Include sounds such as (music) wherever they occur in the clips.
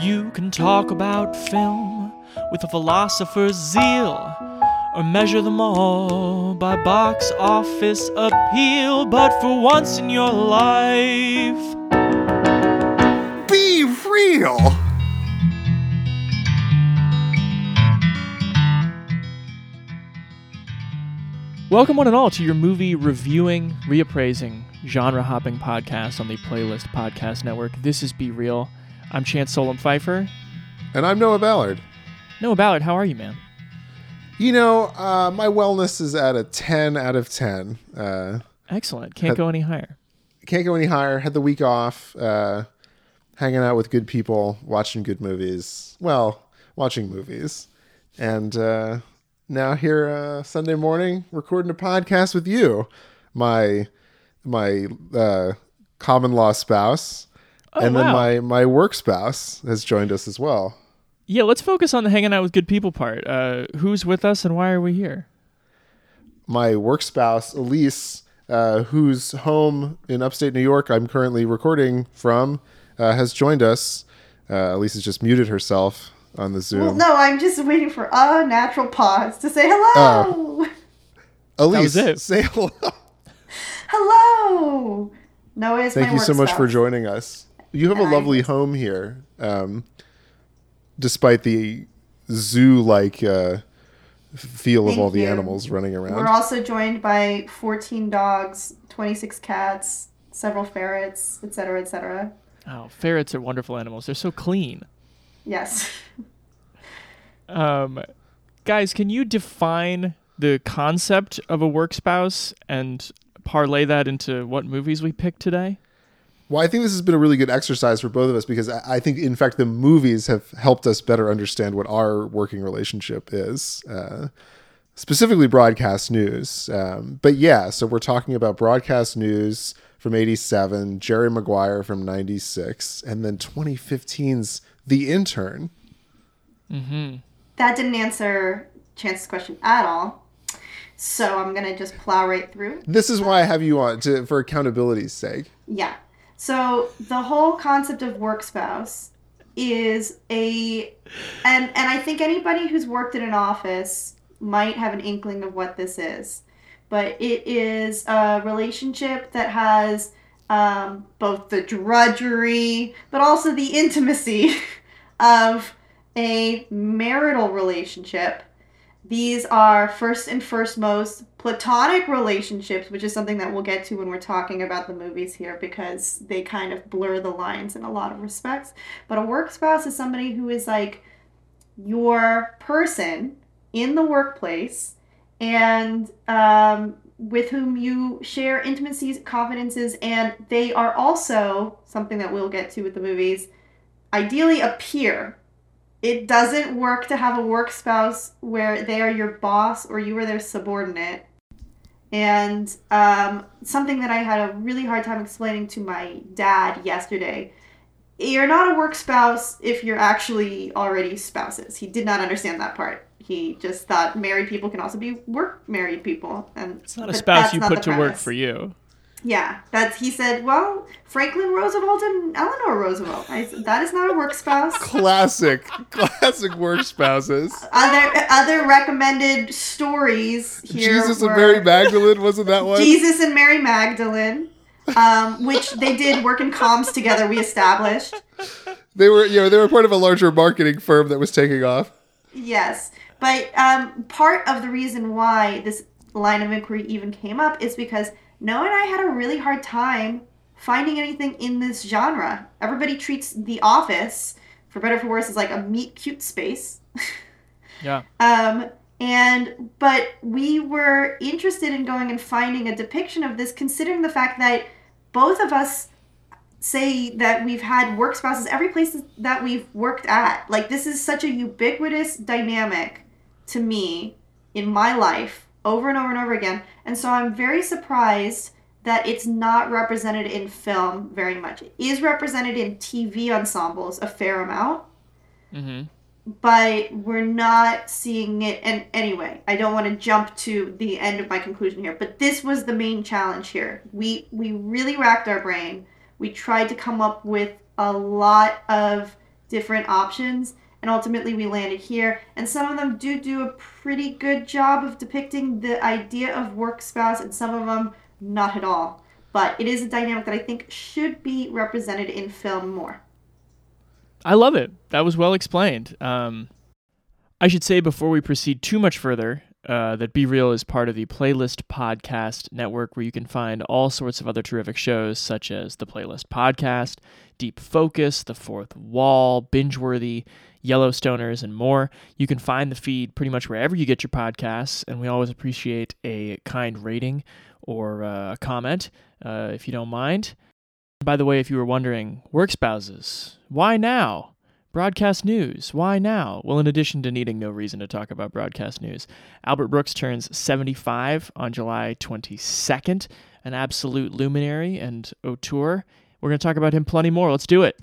You can talk about film with a philosopher's zeal, or measure them all by box office appeal. But for once in your life, Be real! welcome one and all to your movie reviewing, reappraising, genre hopping podcast on the Playlist Podcast Network. This is Be Real. I'm Chance Solem-Pfeifer. And I'm Noah Ballard. Noah Ballard, how are you, man? You know, uh, my wellness is at a 10 out of 10. Uh, Excellent. Can't go any higher. can't go any higher. Had the week off, uh, hanging out with good people, watching good movies. Well, watching movies. And uh, now here uh, Sunday morning, recording a podcast with you, my my uh, common law spouse, and then wow. my my work spouse has joined us as well. Yeah, let's focus on the hanging out with good people part. Uh, who's with us and why are we here? my work spouse Elise, uh, whose home in upstate New York I'm currently recording from, uh, has joined us. Uh, Elise has just muted herself on the Zoom. Well, no, I'm just waiting for a natural pause to say hello. Elise, was it. say hello. Hello. Noah is Thank my you so work much for joining us. You have a And I- lovely home here, um, despite the zoo-like uh, feel of all the you. animals running around. We're also joined by 14 dogs, 26 cats, several ferrets, etc., etc. Oh, ferrets are wonderful animals. They're so clean. Yes. (laughs) Um, guys, can you define the concept of a work spouse and parlay that into what movies we picked today? Well, I think this has been a really good exercise for both of us because I I think, in fact, the movies have helped us better understand what our working relationship is, uh, specifically broadcast news. Um, but yeah, so we're talking about broadcast news from 87, Jerry Maguire from 96, and then 2015's The Intern. That didn't answer Chance's question at all. So I'm going to just plow right through. This is why I have you on to, for accountability's sake. Yeah. So the whole concept of work spouse is a and and I think anybody who's worked in an office might have an inkling of what this is. But it is a relationship that has um, both the drudgery but also the intimacy (laughs) of a marital relationship. These are first and first most platonic relationships, which is something that we'll get to when we're talking about the movies here because they kind of blur the lines in a lot of respects. But a work spouse is somebody who is like your person in the workplace and um, with whom you share intimacies, confidences, and they are also something that we'll get to with the movies ideally a peer it doesn't work to have a work spouse where they are your boss or you are their subordinate. And um, something that I had a really hard time explaining to my dad yesterday. You're not a work spouse if you're actually already spouses. He did not understand that part. He just thought married people can also be work married people, and It's not a spouse you put to work for you. Yeah, that's he said. Well, Franklin Roosevelt and Eleanor Roosevelt. I, that is not a work spouse. (laughs) Classic, classic work spouses. other other recommended stories here Jesus and Mary Magdalene, wasn't that one? Jesus and Mary Magdalene, um, which they did work in comms together. We established. They were, you know, they were part of a larger marketing firm that was taking off. Yes, but um, part of the reason why this line of inquiry even came up is because Noah and I had a really hard time finding anything in this genre. Everybody treats The Office, for better or for worse, as like a meet cute space. (laughs) Yeah. Um, and but we were interested in going and finding a depiction of this, considering the fact that both of us say that we've had work spouses every place that we've worked at. Like this is such a ubiquitous dynamic to me in my life over and over and over again. And so I'm very surprised that it's not represented in film very much. It is represented in TV ensembles a fair amount Mm-hmm. but we're not seeing it. And anyway, I don't want to jump to the end of my conclusion here, but this was the main challenge here. We we really racked our brain. We tried to come up with a lot of different options, and ultimately we landed here. And some of them do do a pretty good job of depicting the idea of work spouse, and some of them not at all. But it is a dynamic that I think should be represented in film more. I love it. That was well explained. Um, I should say before we proceed too much further uh, that Be Reel is part of the Playlist Podcast Network, where you can find all sorts of other terrific shows, such as the Playlist Podcast, Deep Focus, The Fourth Wall, Bingeworthy, Yellowstoners, and more. You can find the feed pretty much wherever you get your podcasts, and we always appreciate a kind rating or uh, a comment uh, if you don't mind. By the way, if you were wondering, work spouses, why now? Broadcast news, why now? Well, in addition to needing no reason to talk about broadcast news, Albert Brooks turns 75 on July 22nd, an absolute luminary and auteur. We're going to talk about him plenty more. Let's do it.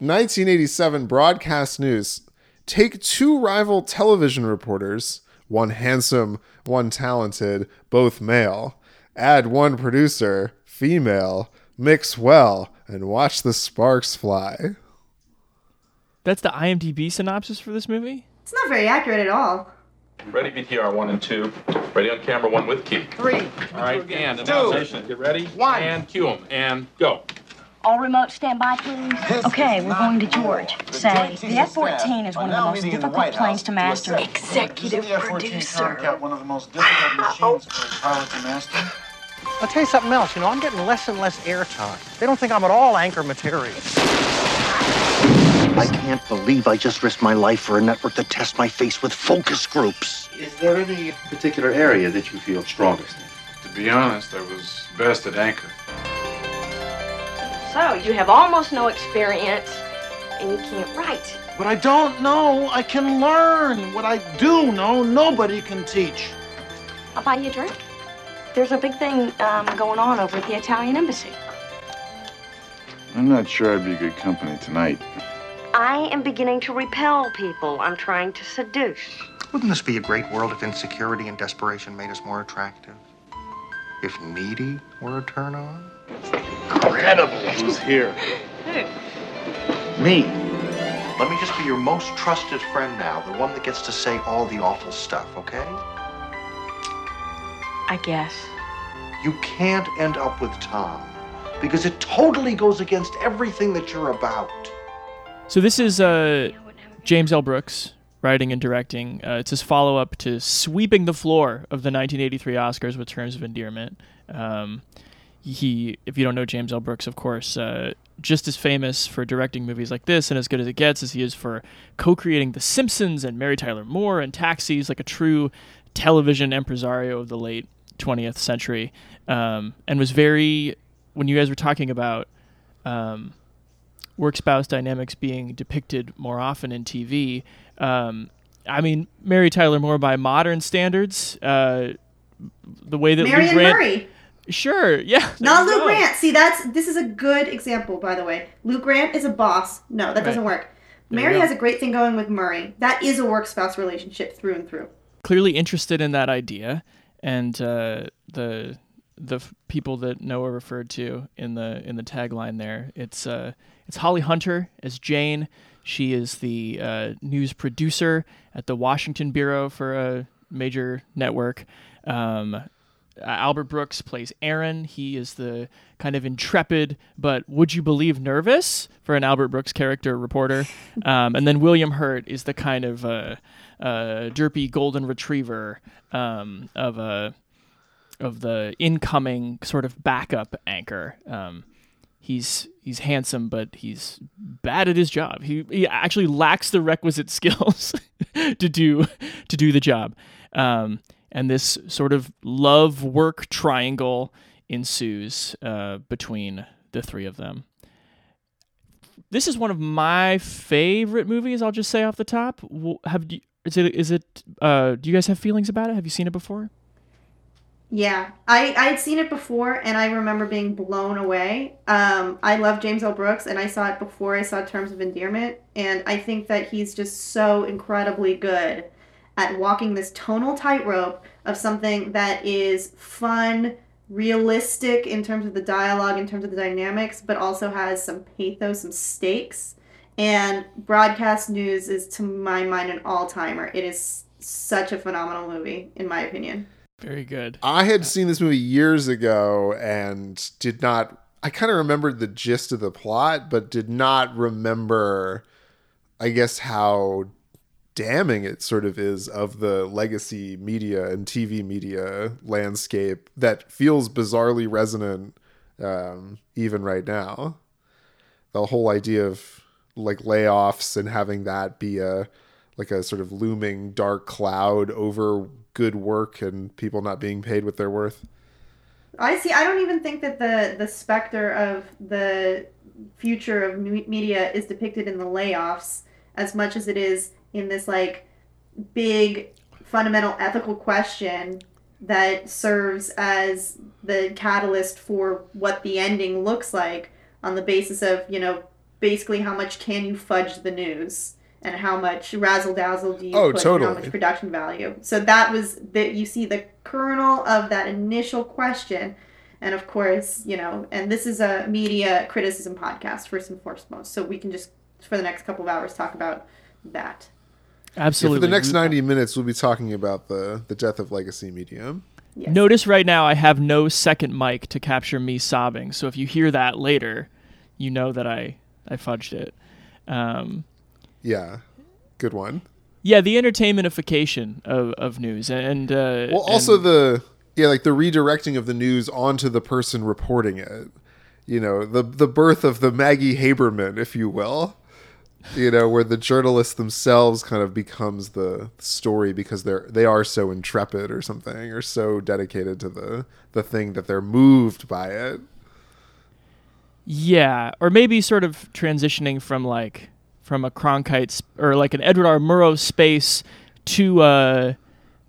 1987 broadcast news. Take two rival television reporters, one handsome, one talented, both male. Add one producer, female. Mix well and watch the sparks fly. That's the IMDb synopsis for this movie? It's not very accurate at all. Ready VTR one and two. Ready on camera one with key. Three. All right, and announcement. Get ready. One. And cue them. And go. All remote standby, please. Okay, we're going to George. Say, the F-14 is one of the most difficult planes (laughs) to oh. master. Executive producer. one of the most difficult machines for a pilot to master. I'll tell you something else. You know, I'm getting less and less airtime. They don't think I'm at all anchor material. I can't believe I just risked my life for a network that tests my face with focus groups. Is there any particular area that you feel strongest in? To be honest, I was best at anchor. So, you have almost no experience, and you can't write. What I don't know, I can learn. What I do know, nobody can teach. I'll buy you a drink. There's a big thing um, going on over at the Italian embassy. I'm not sure I'd be good company tonight. I am beginning to repel people I'm trying to seduce. Wouldn't this be a great world if insecurity and desperation made us more attractive? If needy were a turn on? Incredible. Who's here? Who? Me. Let me just be your most trusted friend now, the one that gets to say all the awful stuff, okay? I guess. You can't end up with Tom because it totally goes against everything that you're about. So this is uh, James L. Brooks writing and directing. Uh, it's his follow-up to sweeping the floor of the 1983 Oscars with Terms of Endearment. Um, he, if you don't know James L. Brooks, of course, uh, just as famous for directing movies like this and as good as it gets as he is for co-creating The Simpsons and Mary Tyler Moore and Taxis, like a true television impresario of the late 20th century, um, and was very when you guys were talking about. Um, work spouse dynamics being depicted more often in TV. Um, I mean, Mary Tyler Moore by modern standards, uh, the way that Lou Marion Grant, Murray. Sure, yeah, Not Lou. Grant. See, that's this is a good example, by the way. Lou Grant is a boss. No, that doesn't work. There Mary has a great thing going with Murray. That is a work spouse relationship through and through. Clearly interested in that idea, and uh, the the f- people that Noah referred to in the in the tagline there. It's uh, it's Holly Hunter as Jane. She is the uh, news producer at the Washington bureau for a major network. Um, uh, Albert Brooks plays Aaron. He is the kind of intrepid, but would you believe nervous for an Albert Brooks character reporter. (laughs) Um, and then William Hurt is the kind of uh, uh, derpy golden retriever um, of a of the incoming sort of backup anchor. Um, he's he's handsome, but he's bad at his job. He he actually lacks the requisite (laughs) skills (laughs) to do to do the job. Um, and this sort of love work triangle ensues uh, between the three of them. This is one of my favorite movies. I'll just say off the top. Have you, is it is it? Uh, do you guys have feelings about it? Have you seen it before? Yeah, I I had seen it before, and I remember being blown away. Um, I love James L. Brooks, and I saw it before I saw Terms of Endearment, and I think that he's just so incredibly good at walking this tonal tightrope of something that is fun, realistic in terms of the dialogue, in terms of the dynamics, but also has some pathos, some stakes, And Broadcast News is, to my mind, an all timer. It is such a phenomenal movie, in my opinion. Very good. I had seen this movie years ago and did not. I kind of remembered the gist of the plot, but did not remember, I guess, how damning it sort of is of the legacy media and TV media landscape that feels bizarrely resonant um, even right now. The whole idea of like layoffs and having that be a like a sort of looming dark cloud over good work and people not being paid what they're worth. I see. I don't even think that the the specter of the future of media is depicted in the layoffs as much as it is in this like big fundamental ethical question that serves as the catalyst for what the ending looks like on the basis of you know basically how much can you fudge the news and how much razzle dazzle do you Oh, put and how much production value? So that was that you see the kernel of that initial question. And of course you know and this is a media criticism podcast first and foremost. So we can just for the next couple of hours talk about that Yeah, Absolutely. for the next 90 minutes, we'll be talking about the, the death of legacy media. yes. Notice right now I have no second mic to capture me sobbing. So if you hear that later, you know that I I fudged it. Um, Yeah, good one. yeah, the entertainmentification of, of news and uh, Well, also and- the yeah, like the redirecting of the news onto the person reporting it. You know, the the birth of the Maggie Haberman, if you will. You know, where the journalist themselves kind of becomes the story because they're they are so intrepid or something, or so dedicated to the the thing that they're moved by it. Yeah, or maybe sort of transitioning from like from a Cronkite sp- or like an Edward R. Murrow space to uh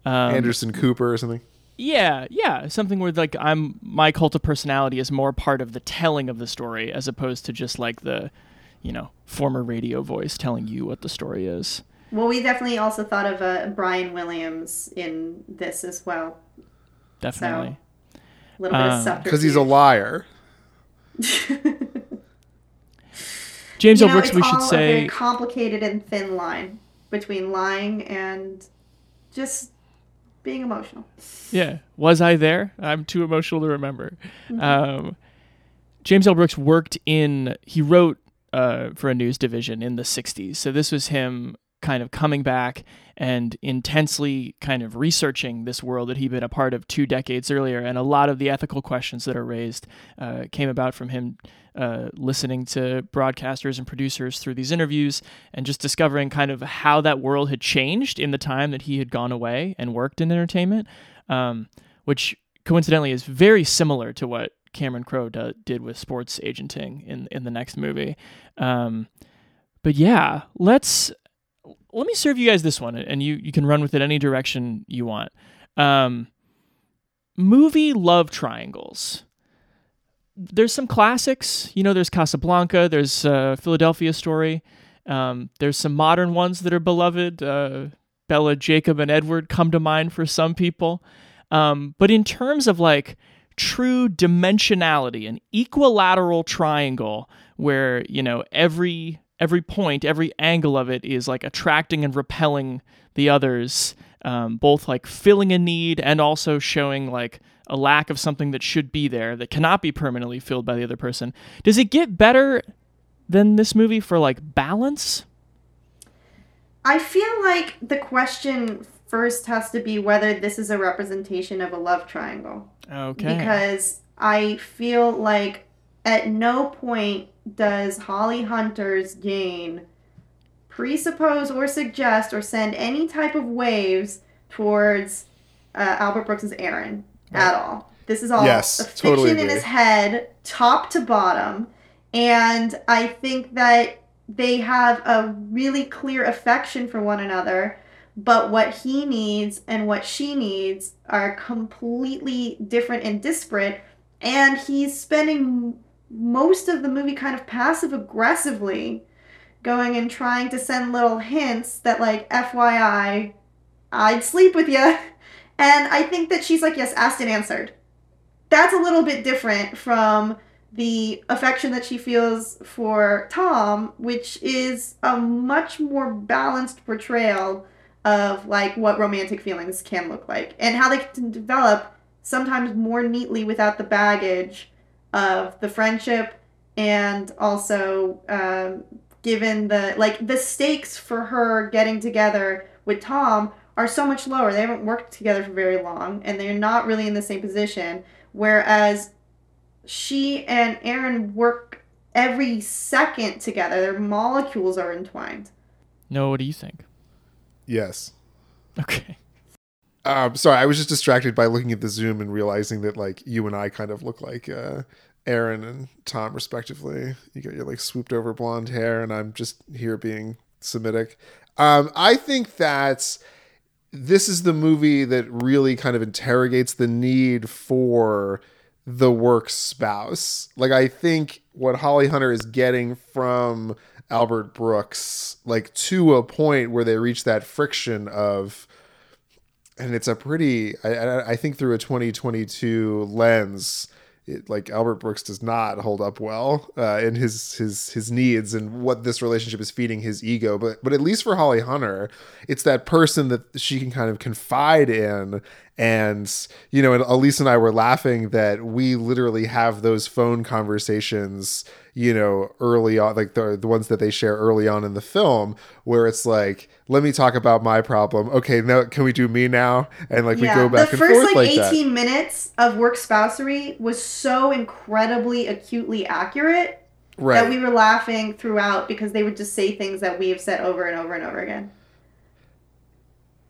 um, Anderson Cooper or something. Yeah, yeah, something where like I'm my cult of personality is more part of the telling of the story as opposed to just like the, you know, former radio voice telling you what the story is. well we definitely also thought of uh, brian williams in this as well Definitely. a little bit Um, of subterfuge Because he's a liar. (laughs) James you L. know, Brooks, we should all a very say complicated and thin line between lying and just being emotional. Yeah. Was I there? I'm too emotional to remember. Um, James L. Brooks worked in, he wrote uh, for a news division in the 60s. So this was him kind of coming back and intensely kind of researching this world that he'd been a part of two decades earlier. And a lot of the ethical questions that are raised uh, came about from him uh, listening to broadcasters and producers through these interviews and just discovering kind of how that world had changed in the time that he had gone away and worked in entertainment, um, which coincidentally is very similar to what Cameron Crowe did with sports agenting in in the next movie. Um, but yeah, let's let me serve you guys this one, and you you can run with it any direction you want. Um, movie love triangles. There's some classics, you know. There's Casablanca. There's uh, Philadelphia Story. Um, there's some modern ones that are beloved. Uh, Bella, Jacob, and Edward come to mind for some people. Um, but in terms of like true dimensionality, an equilateral triangle where you know every every point, every angle of it is like attracting and repelling the others, um, both like filling a need and also showing like a lack of something that should be there that cannot be permanently filled by the other person. Does it get better than this movie for like balance? I feel like the question first has to be whether this is a representation of a love triangle. Okay. Because I feel like at no point does Holly Hunter's Jane presuppose or suggest or send any type of waves towards uh, Albert Brooks's Aaron at all. This is all Yes, a fiction totally in his head, top to bottom. And I think that they have a really clear affection for one another, but what he needs and what she needs are completely different and disparate. And he's spending most of the movie kind of passive aggressively going and trying to send little hints that, like, FYI, I'd sleep with you. (laughs) And I think that she's like, yes, asked and answered. That's a little bit different from the affection that she feels for Tom, which is a much more balanced portrayal of like what romantic feelings can look like and how they can develop sometimes more neatly without the baggage of the friendship and also um, given the like the stakes for her getting together with Tom are so much lower. They haven't worked together for very long and they're not really in the same position. Whereas she and Aaron work every second together. Their molecules are entwined. No, what do you think? Yes. Okay. Um, sorry, I was just distracted by looking at the Zoom and realizing that like you and I kind of look like uh, Aaron and Tom respectively. You got your like swooped over blonde hair, and I'm just here being Semitic. Um, I think that this is the movie that really kind of interrogates the need for the work spouse. Like I think what Holly Hunter is getting from Albert Brooks, like to a point where they reach that friction of and it's a pretty I, I think through a 2022 lens it, like Albert Brooks does not hold up well uh, in his his his needs and what this relationship is feeding his ego. But but at least for Holly Hunter, it's that person that she can kind of confide in. And you know, and Elise and I were laughing that we literally have those phone conversations you know, early on, like the, the ones that they share early on in the film, where it's like, let me talk about my problem. Okay, now can we do me now? And like yeah, we go back the and first forth like like 18 that. minutes of work spousery was so incredibly acutely accurate Right. that we were laughing throughout because they would just say things that we have said over and over and over again.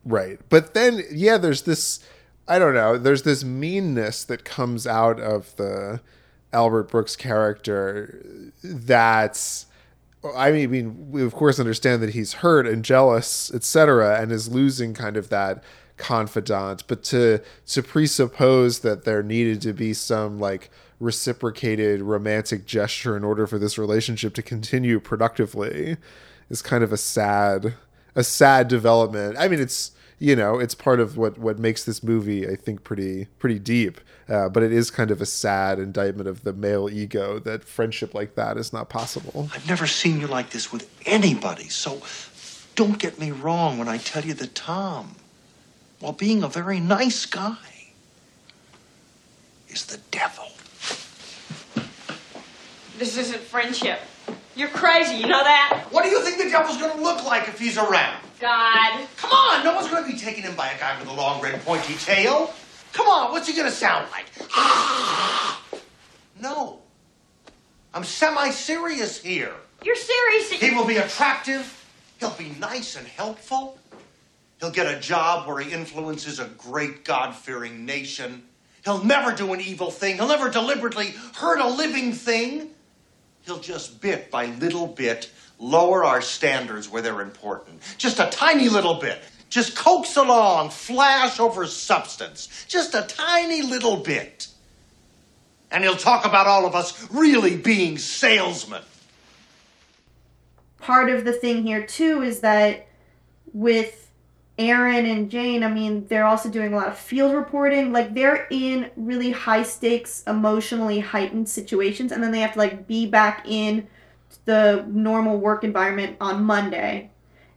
Right. But then, yeah, there's this, I don't know, there's this meanness that comes out of the Albert Brooks character that's, I mean, we of course understand that he's hurt and jealous, etc., and is losing kind of that confidant. But to to presuppose that there needed to be some like reciprocated romantic gesture in order for this relationship to continue productively is kind of a sad a sad development. I mean, it's you know it's part of what what makes this movie I think pretty pretty deep, uh, but it is kind of a sad indictment of the male ego that friendship like that is not possible. I've never seen you like this with anybody, so don't get me wrong when I tell you that Tom, while being a very nice guy, is the devil. This isn't friendship. You're crazy, you know that? What do you think the devil's gonna look like if he's around? God. Come on, no one's gonna be taken in by a guy with a long red pointy tail. Come on, what's he gonna sound like? (sighs) no. I'm semi-serious here. You're serious. He will be attractive. He'll be nice and helpful. He'll get a job where he influences a great God fearing nation. He'll never do an evil thing. He'll never deliberately hurt a living thing. He'll just bit by little bit lower our standards where they're important. Just a tiny little bit. Just coax along, flash over substance. Just a tiny little bit. And he'll talk about all of us really being salesmen. part of the thing here too is that with Aaron and Jane, I mean, they're also doing a lot of field reporting. Like they're in really high stakes, emotionally heightened situations, and then they have to like be back in the normal work environment on Monday.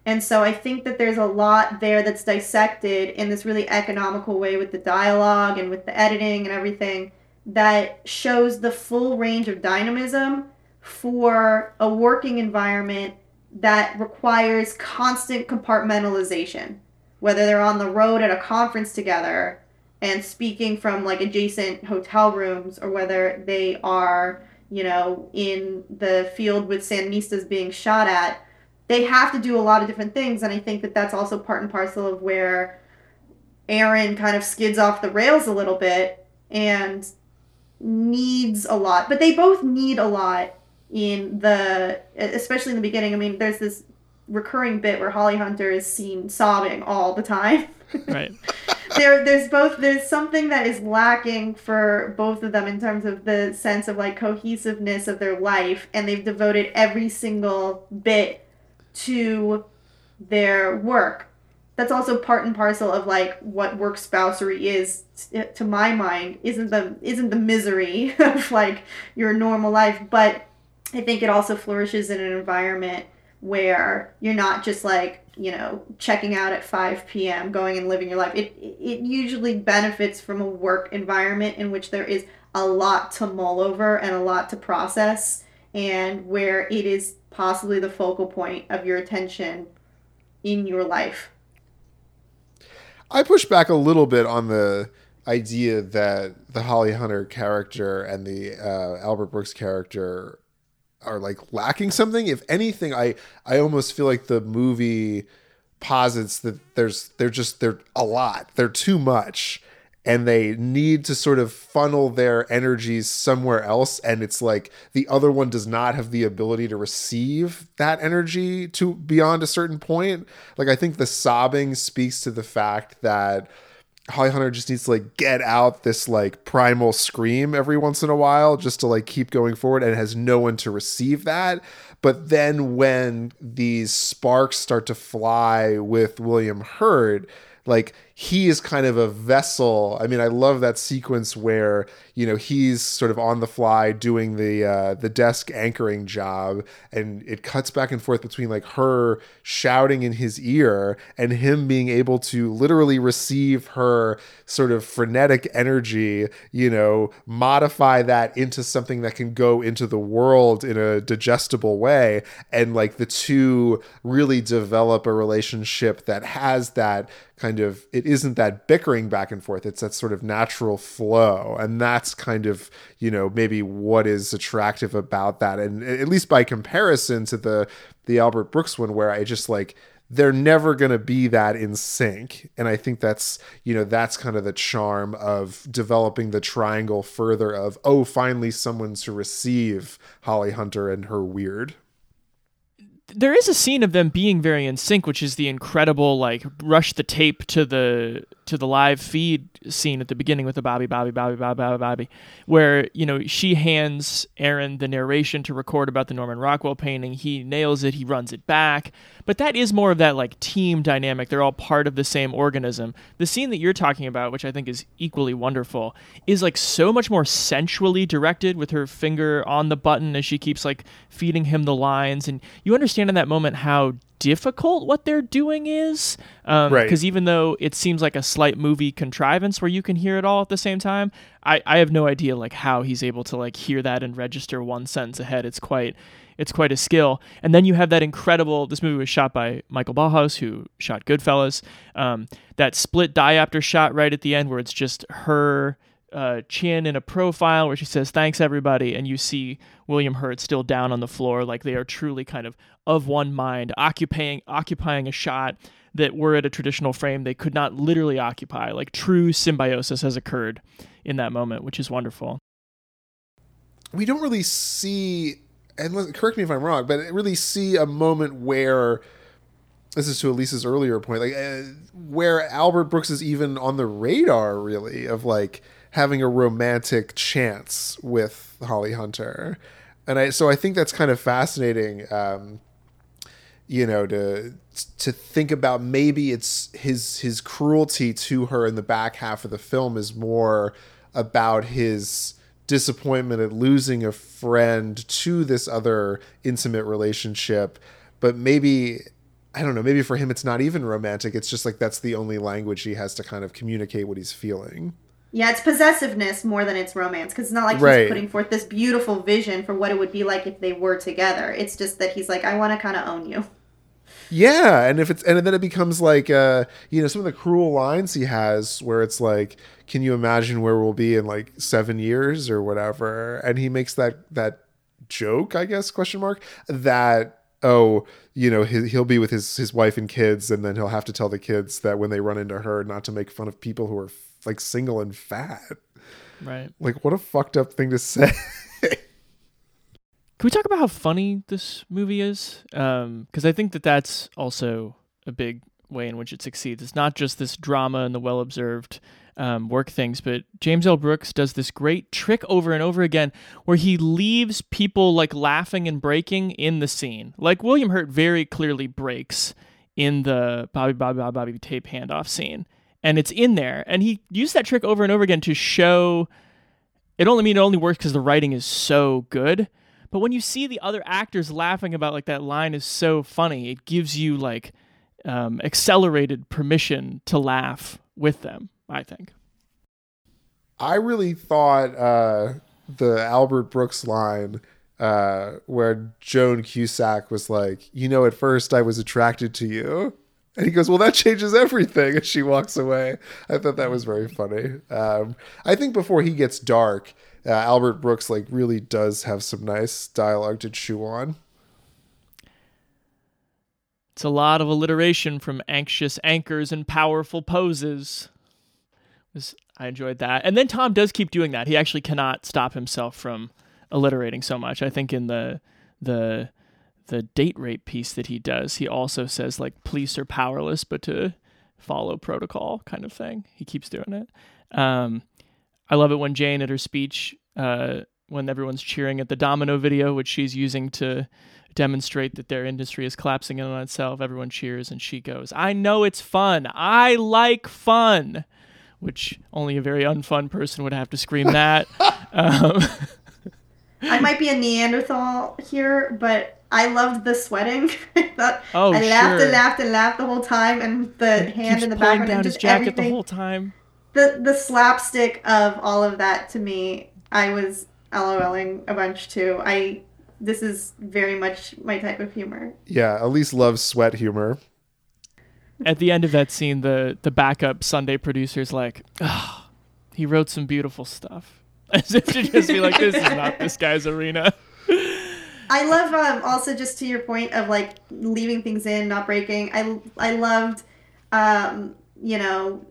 And so I think that there's a lot there that's dissected in this really economical way with the dialogue and with the editing and everything that shows the full range of dynamism for a working environment that requires constant compartmentalization. Whether they're on the road at a conference together and speaking from like adjacent hotel rooms, or whether they are, you know, in the field with Sandinistas being shot at, they have to do a lot of different things. And I think that that's also part and parcel of where Aaron kind of skids off the rails a little bit and needs a lot. But they both need a lot in the especially in the beginning. I mean, there's this recurring bit where Holly Hunter is seen sobbing all the time. (laughs) Right. there there's both there's something that is lacking for both of them in terms of the sense of like cohesiveness of their life and they've devoted every single bit to their work. that's also part and parcel of like what work spousery is to my mind isn't the isn't the misery (laughs) of like your normal life but i think it also flourishes in an environment where you're not just like you know checking out at 5 p.m going and living your life. It it usually benefits from a work environment in which there is a lot to mull over and a lot to process and where it is possibly the focal point of your attention in your life. I push back a little bit on the idea that the Holly Hunter character and the uh, Albert Brooks character are like lacking something. If anything, I I almost feel like the movie posits that there's they're just they're a lot. They're too much and they need to sort of funnel their energies somewhere else and it's like the other one does not have the ability to receive that energy to beyond a certain point like i think the sobbing speaks to the fact that holly hunter just needs to like get out this like primal scream every once in a while just to like keep going forward and has no one to receive that. But then when these sparks start to fly with william hurt like he is kind of a vessel. I mean, I love that sequence where you know he's sort of on the fly doing the uh, the desk anchoring job, and it cuts back and forth between like her shouting in his ear and him being able to literally receive her sort of frenetic energy. You know, modify that into something that can go into the world in a digestible way, and like the two really develop a relationship that has that kind of it isn't that bickering back and forth it's that sort of natural flow. And that's kind of you know maybe what is attractive about that. And at least by comparison to the the albert brooks one where i just like they're never going to be that in sync. And i think that's you know that's kind of the charm of developing the triangle further of oh finally someone to receive holly hunter and her weird there is a scene of them being very in sync, which is the incredible like rush the tape to the to the live feed scene at the beginning with the Bobby Bobby Bobby Bobby Bobby Bobby, where you know she hands Aaron the narration to record about the Norman Rockwell painting. He nails it. He runs it back. But that is more of that like team dynamic. They're all part of the same organism. The scene that you're talking about, which I think is equally wonderful, is like so much more sensually directed with her finger on the button as she keeps like feeding him the lines. And you understand in that moment how difficult what they're doing is. Um, right. Because even though it seems like a slight movie contrivance where you can hear it all at the same time, I, I have no idea like how he's able to like hear that and register one sentence ahead. It's quite it's quite a skill. And then you have that incredible. This movie was shot by Michael Ballhaus, who shot Goodfellas. Um, that split diopter shot right at the end, where it's just her uh, chin in a profile, where she says "Thanks everybody," and you see William Hurt still down on the floor, like they are truly kind of of one mind, occupying occupying a shot that were at a traditional frame they could not literally occupy. Like true symbiosis has occurred in that moment, which is wonderful. We don't really see and correct me if I'm wrong, but really see a moment where this is to Elise's earlier point, like uh, where Albert Brooks is even on the radar, really, of like having a romantic chance with Holly Hunter, and I so I think that's kind of fascinating. Um, you know, to to think about maybe it's his his cruelty to her in the back half of the film is more about his disappointment at losing a friend to this other intimate relationship. But maybe i don't know maybe for him it's not even romantic. It's just like that's the only language he has to kind of communicate what he's feeling yeah it's possessiveness more than it's romance because it's not like Right. he's putting forth this beautiful vision for what it would be like if they were together. It's just that he's like i want to kind of own you. Yeah, and if it's and then it becomes like uh you know some of the cruel lines he has where it's like can you imagine where we'll be in like 7 years or whatever? And he makes that that joke I guess question mark that oh you know he, he'll be with his his wife and kids and then he'll have to tell the kids that when they run into her not to make fun of people who are like single and fat Right. like what a fucked up thing to say Can we talk about how funny this movie is? Because I think that that's also a big way in which it succeeds. It's not just this drama and the well observed um, work things, but James L. Brooks does this great trick over and over again where he leaves people like laughing and breaking in the scene. Like William Hurt very clearly breaks in the Bobby Bobby Bobby Bobby tape handoff scene, and it's in there, and he used that trick over and over again to show. It only I mean it only works because the writing is so good. But when you see the other actors laughing about like that line is so funny, it gives you like um, accelerated permission to laugh with them. I think. I really thought uh, the Albert Brooks line uh, where Joan Cusack was like, "You know, at first I was attracted to you," and he goes, "Well, that changes everything." (laughs) And she walks away. I thought that was very funny. Um, I think before he gets dark, uh, Albert Brooks like really does have some nice dialogue to chew on. It's a lot of alliteration from anxious anchors and powerful poses. I enjoyed that. And then Tom does keep doing that. He actually cannot stop himself from alliterating so much. I think in the the the date rape piece that he does, he also says like police are powerless but to follow protocol kind of thing. He keeps doing it. Um, I love it when Jane at her speech, uh, when everyone's cheering at the domino video, which she's using to demonstrate that their industry is collapsing in on itself. Everyone cheers and she goes, I know it's fun. I like fun which only a very unfun person would have to scream that. (laughs) um, I might be a Neanderthal here, but I loved the sweating. (laughs) I thought oh, I laughed sure. and laughed and laughed the whole time, and the and hand in the background down and his jacket everything. the whole time. The the slapstick of all of that to me, I was LOLing a bunch too. I this is very much my type of humor. Yeah, Elise loves sweat humor. At the end of that scene, the the backup Sunday producer's like, oh, he wrote some beautiful stuff. As if to just be like, this is not (laughs) this guy's arena. I love um, also just to your point of like leaving things in, not breaking. I I loved, um, you know,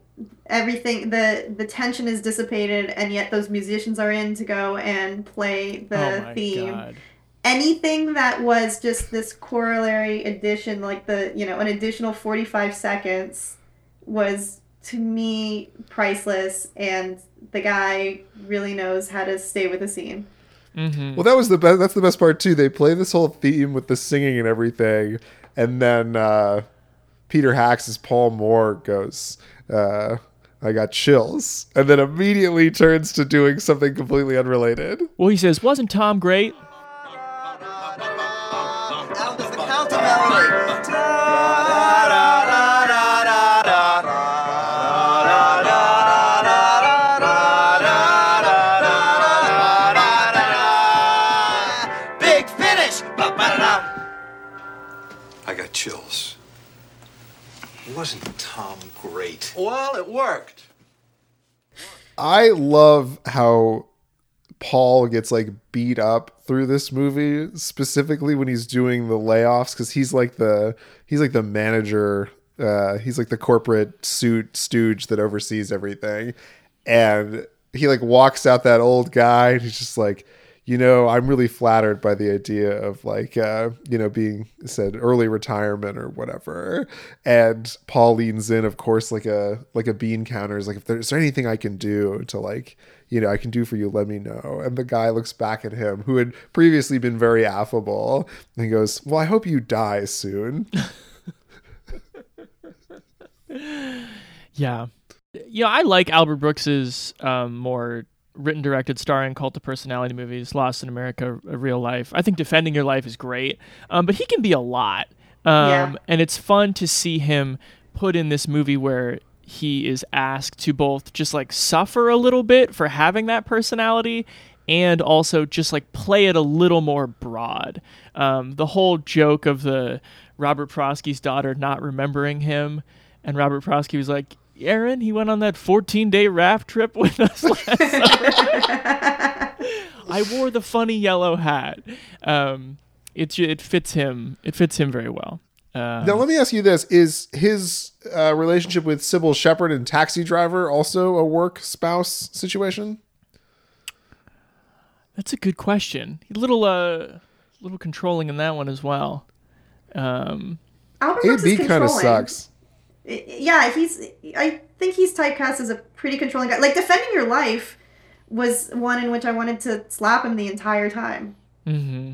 everything. The the tension is dissipated, and yet those musicians are in to go and play the oh my theme. God. Anything that was just this corollary addition, like the you know an additional forty five seconds, was to me priceless, and the guy really knows how to stay with the scene. Mm-hmm. Well, that was the best. That's the best part too. They play this whole theme with the singing and everything, and then uh, Peter Hackes as Paul Moore goes, uh, "I got chills," and then immediately turns to doing something completely unrelated. Well, he says, "Wasn't Tom great?" I love how Paul gets like beat up through this movie, specifically when he's doing the layoffs, because he's like the he's like the manager. Uh, he's like the corporate suit stooge that oversees everything, and he like walks out that old guy, and he's just like, you know, I'm really flattered by the idea of like, uh, you know, being said early retirement or whatever. And Paul leans in, of course, like a like a bean counter. Is like, if there's there anything I can do to like, you know, I can do for you, let me know. And the guy looks back at him, who had previously been very affable, and he goes, "Well, I hope you die soon." (laughs) Yeah. You know, I like Albert Brooks's um, more written, directed, starring cult of personality movies, Lost in America, Real Life. I think Defending Your Life is great, um, but he can be a lot. Um, Yeah. And it's fun to see him put in this movie where he is asked to both just like suffer a little bit for having that personality and also just like play it a little more broad. Um, the whole joke of the Robert Prosky's daughter not remembering him, and Robert Prosky was like, Aaron, he went on that 14 day raft trip with us last summer. (laughs) I wore the funny yellow hat. Um, it it fits him. It fits him very well. Um, now, let me ask you this: Is his uh, relationship with Cybill Shepherd and Taxi Driver also a work spouse situation? That's a good question. A little uh, little controlling in that one as well. Um, Albert Brooks is AB kind of sucks. I- Yeah, he's. I think he's typecast as a pretty controlling guy. Like defending your life was one in which I wanted to slap him the entire time. hmm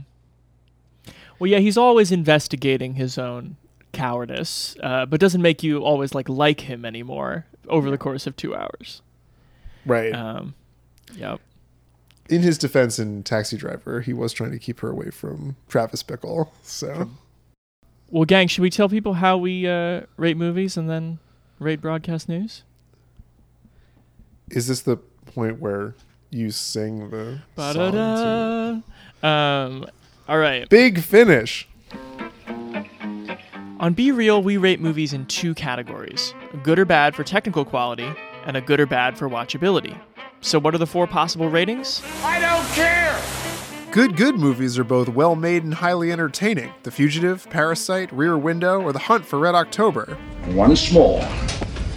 Well, yeah, he's always investigating his own cowardice, uh, but doesn't make you always like like him anymore over the course of two hours. Right. Um, yep. In his defense in Taxi Driver, he was trying to keep her away from Travis Bickle. So, Well, gang, should we tell people how we uh, rate movies and then rate broadcast news? is this the point where you sing the? Ba-da-da. Um, all right. Big finish. On Be Reel, we rate movies in two categories a good or bad for technical quality, and a good or bad for watchability. So, what are the four possible ratings? I don't care! Good, good movies are both well made and highly entertaining. The Fugitive, Parasite, Rear Window, or The Hunt for Red October. Once more,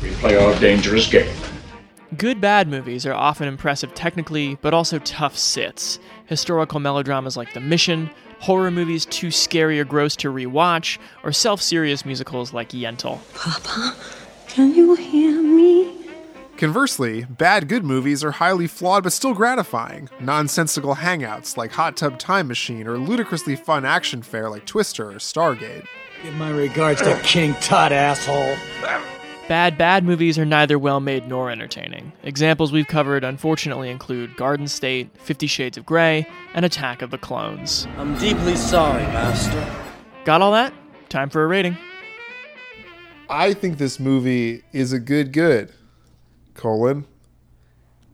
we play our dangerous game. Good bad movies are often impressive technically, but also tough sits. Historical melodramas like The Mission, horror movies too scary or gross to rewatch, or self serious musicals like Yentl. Papa, can you hear me? Conversely, bad good movies are highly flawed but still gratifying. Nonsensical hangouts like Hot Tub Time Machine or ludicrously fun action fare like Twister or Stargate. Give my regards to King Tut, asshole. Bad, bad movies are neither well made nor entertaining. Examples we've covered unfortunately include Garden State, Fifty Shades of Grey, and Attack of the Clones. I'm deeply sorry, Master. Got all that? Time for a rating. I think this movie is a good good. Colon.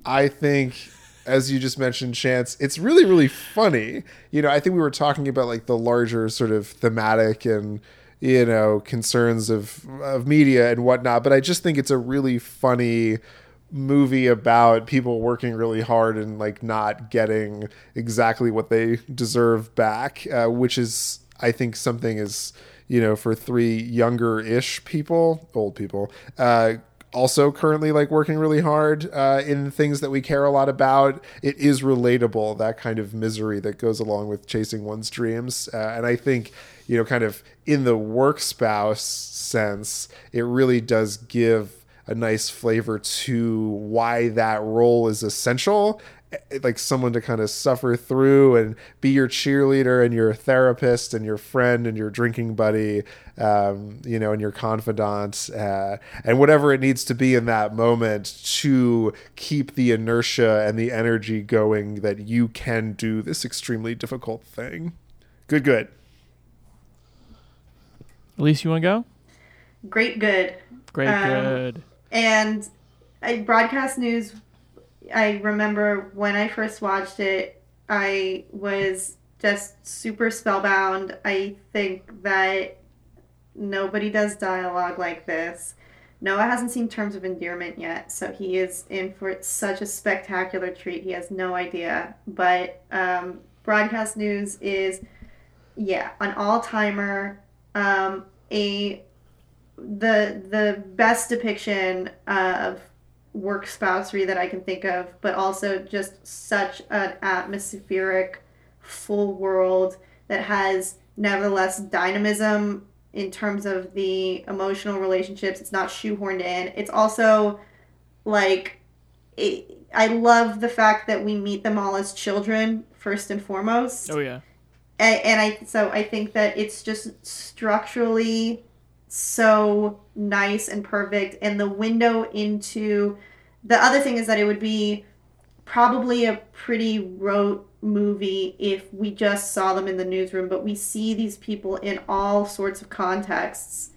I think as you just mentioned, Chance, it's really, really funny. You know, I think we were talking about like the larger sort of thematic and you know concerns of of media and whatnot, but I just think it's a really funny movie about people working really hard and like not getting exactly what they deserve back, uh, which is I think something is you know for three younger ish people, old people. Uh, also currently like working really hard uh, in things that we care a lot about. It is relatable that kind of misery that goes along with chasing one's dreams. Uh, and i think you know kind of in the work spouse sense it really does give a nice flavor to why that role is essential like someone to kind of suffer through and be your cheerleader and your therapist and your friend and your drinking buddy um, you know and your confidant uh, and whatever it needs to be in that moment to keep the inertia and the energy going that you can do this extremely difficult thing good good Elise, you want to go? Great good. Great Um, good. And I, broadcast news, I remember when I first watched it, I was just super spellbound. I think that nobody does dialogue like this. Noah hasn't seen Terms of Endearment yet, so he is in for such a spectacular treat. He has no idea. But um, broadcast news is, yeah, an all timer, um, a the the best depiction of work spousery that I can think of, but also just such an atmospheric, full world that has nevertheless dynamism in terms of the emotional relationships. It's not shoehorned in. It's also like it, I love the fact that we meet them all as children first and foremost Oh, yeah. and, and I so I think that it's just structurally so nice and perfect and the window into the other thing is that it would be probably a pretty rote movie if we just saw them in the newsroom but we see these people in all sorts of contexts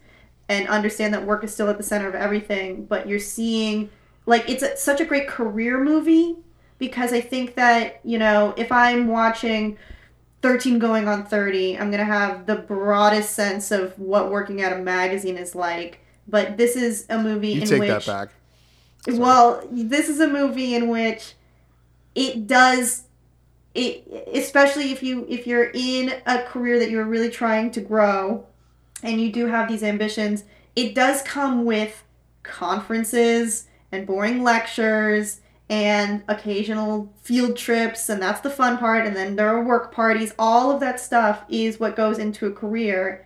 and understand that work is still at the center of everything but you're seeing like it's a, such a great career movie because I think that you know if I'm watching 13 going on 30 i'm going to have the broadest sense of what working at a magazine is like but this is a movie you in take which that back. Well this is a movie in which it does it especially if you if you're in a career that you're really trying to grow and you do have these ambitions it does come with conferences and boring lectures and occasional field trips and that's the fun part and then there are work parties. All of that stuff is what goes into a career.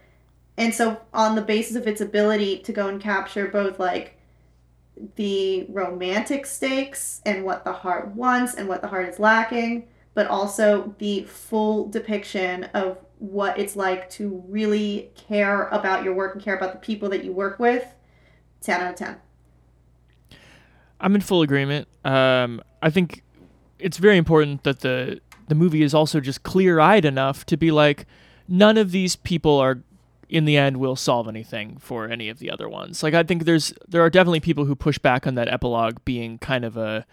And so on the basis of its ability to go and capture both like the romantic stakes and what the heart wants and what the heart is lacking but also the full depiction of what it's like to really care about your work and care about the people that you work with, 10 out of 10. I'm in full agreement. Um, I think it's very important that the the movie is also just clear eyed enough to be like, none of these people are in the end will solve anything for any of the other ones. Like I think there's there are definitely people who push back on that epilogue being kind of a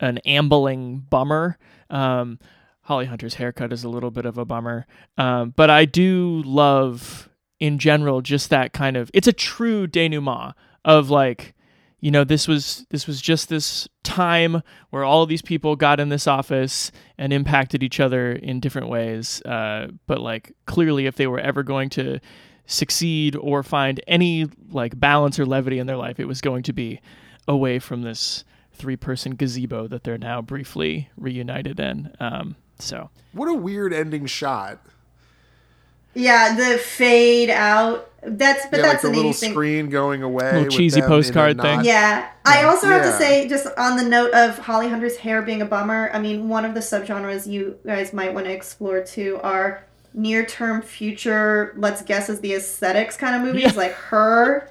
an ambling bummer. Um, Holly Hunter's haircut is a little bit of a bummer, um, but I do love in general just that kind of it's a true denouement of like you know this was this was just this time where all of these people got in this office and impacted each other in different ways uh, but like clearly if they were ever going to succeed or find any like balance or levity in their life it was going to be away from this three person gazebo that they're now briefly reunited in um, so What a weird ending shot. Yeah, the fade out. That's but yeah, that's like an the little 80s thing. screen going away. Little cheesy them in a postcard thing. knot. Yeah. I also have to say, just on the note of Holly Hunter's hair being a bummer, I mean, one of the subgenres you guys might want to explore too are near term future, let's guess is the aesthetics kind of movies, like her.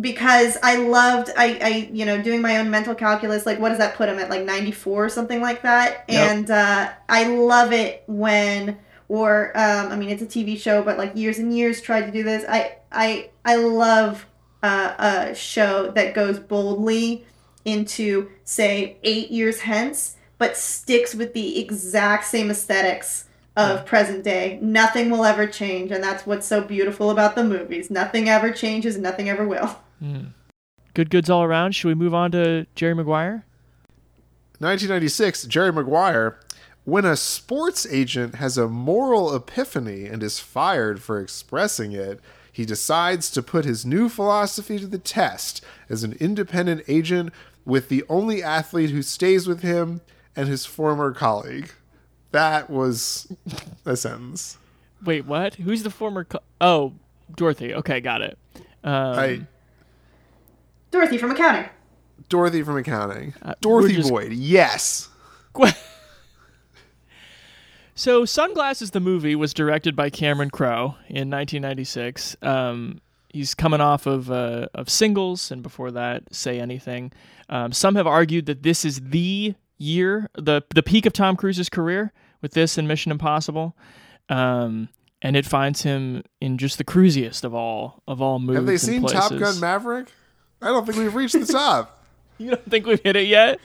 Because I loved, I, I, you know, doing my own mental calculus, like what does that put him at, like 94 or something like that? Yep. And uh, I love it when, or, um, I mean, it's a TV show, but like years and years tried to do this. I, I, I love uh, a show that goes boldly into say eight years hence but sticks with the exact same aesthetics of present day nothing will ever change and that's what's so beautiful about the movies nothing ever changes nothing ever will mm. good goods all around should we move on to jerry maguire 1996, Jerry Maguire. When a sports agent has a moral epiphany and is fired for expressing it, he decides to put his new philosophy to the test as an independent agent with the only athlete who stays with him and his former colleague. That was a sentence. wait what who's the former co- oh dorothy okay got it um, I, dorothy from accounting Dorothy from accounting. Uh, Dorothy just- Boyd. Yes. So, Sunglasses the movie was directed by Cameron Crowe in 1996. Um, he's coming off of uh, of singles, and before that, Say Anything. Um, some have argued that this is the year, the the peak of Tom Cruise's career with this and Mission Impossible, um, and it finds him in just the cruisiest of all of all moods. Have they seen places. Top Gun Maverick? I don't think we've reached the top. (laughs) You don't think we've hit it yet?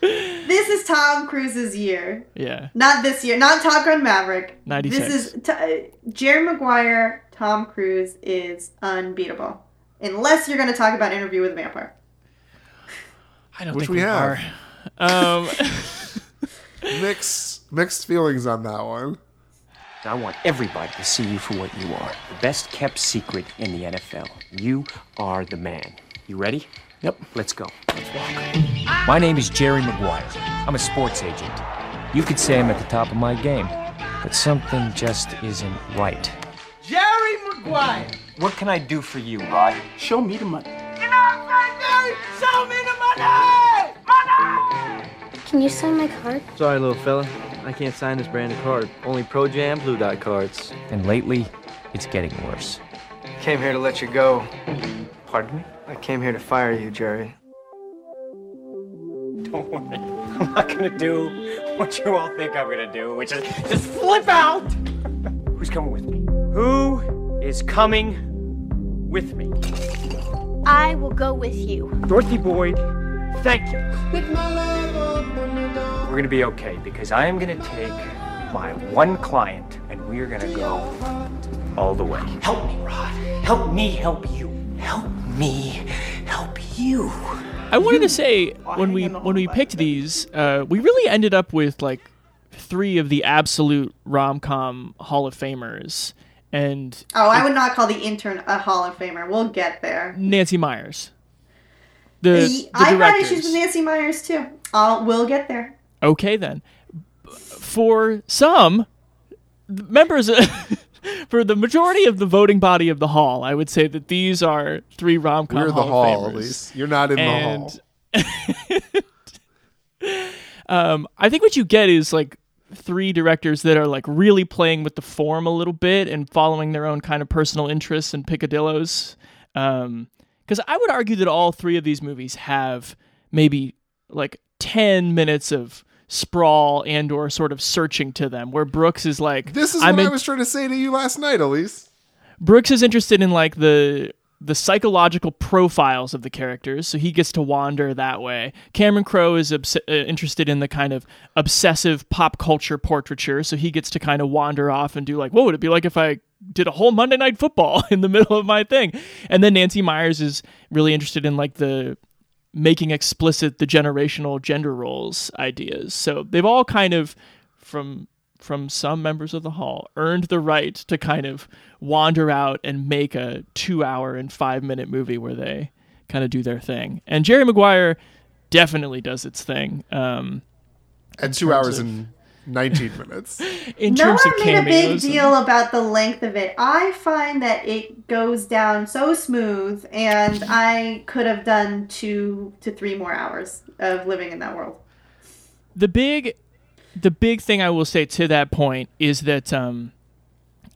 This is tom cruise's year Yeah. not this year not top gun maverick 96. this is t- uh, jerry maguire tom cruise is unbeatable unless you're going to talk about interview with a vampire I don't Which think we we, have. are. Um, (laughs) mixed mixed feelings on that one. I want everybody to see you for what you are. The best kept secret in the NFL. You are the man. You ready? Yep. Let's go. Let's walk. My name is Jerry Maguire. I'm a sports agent. You could say I'm at the top of my game, but something just isn't right. Jerry Maguire. What can I do for you, Rod? Show me the money. You know what I'm saying, Show me the money! Money! Can you sign my card? Sorry, little fella. I can't sign this brand of card. Only Pro Jam Blue Dot cards. And lately, it's getting worse. Came here to let you go. Pardon me? I came here to fire you, Jerry. Don't worry. (laughs) I'm not gonna do what you all think I'm gonna do, which is just flip out! Who's coming with me? Who is coming with me? I will go with you. Dorothy Boyd, thank you. We're gonna be okay because I am gonna take my one client and we are gonna go all the way. Help me, Rod. Help me help you. Help me help you. I wanted to say (laughs) when we when we picked these, uh, we really ended up with like three of the absolute rom com Hall of Famers, and oh i would not call the intern a hall of famer we'll get there Nancy Meyers. The, the i've got issues with nancy meyers too I'll, we'll get there Okay then. For some members, (laughs) for the majority of the voting body of the hall, I would say that these are three rom com We're the Hall hall, of Famers. Elise. You're not in the hall. hall. (laughs) um, I think what you get is like three directors that are like really playing with the form a little bit and following their own kind of personal interests and picadillos. Um, because I would argue that all three of these movies have maybe like 10 minutes of sprawl and or sort of searching to them where Brooks is like This is I'm what in- I was trying to say to you last night, Elise. Brooks is interested in like the the psychological profiles of the characters, so he gets to wander that way. Cameron Crowe is obs- uh, interested in the kind of obsessive pop culture portraiture, so he gets to kind of wander off and do like, what would it be like if I did a whole Monday Night Football (laughs) in the middle of my thing? And then Nancy Meyers is really interested in like the making explicit the generational gender roles ideas. So they've all kind of from from some members of the hall earned the right to kind of wander out and make a 2 hour and 5 minute movie where they kind of do their thing. And Jerry Maguire definitely does its thing. Um At two hours and 19 minutes. (laughs) in no terms one of made a big cameos and- deal about the length of it. I find that it goes down so smooth, and I could have done two to three more hours of living in that world. the big the big thing I will say to that point is that um,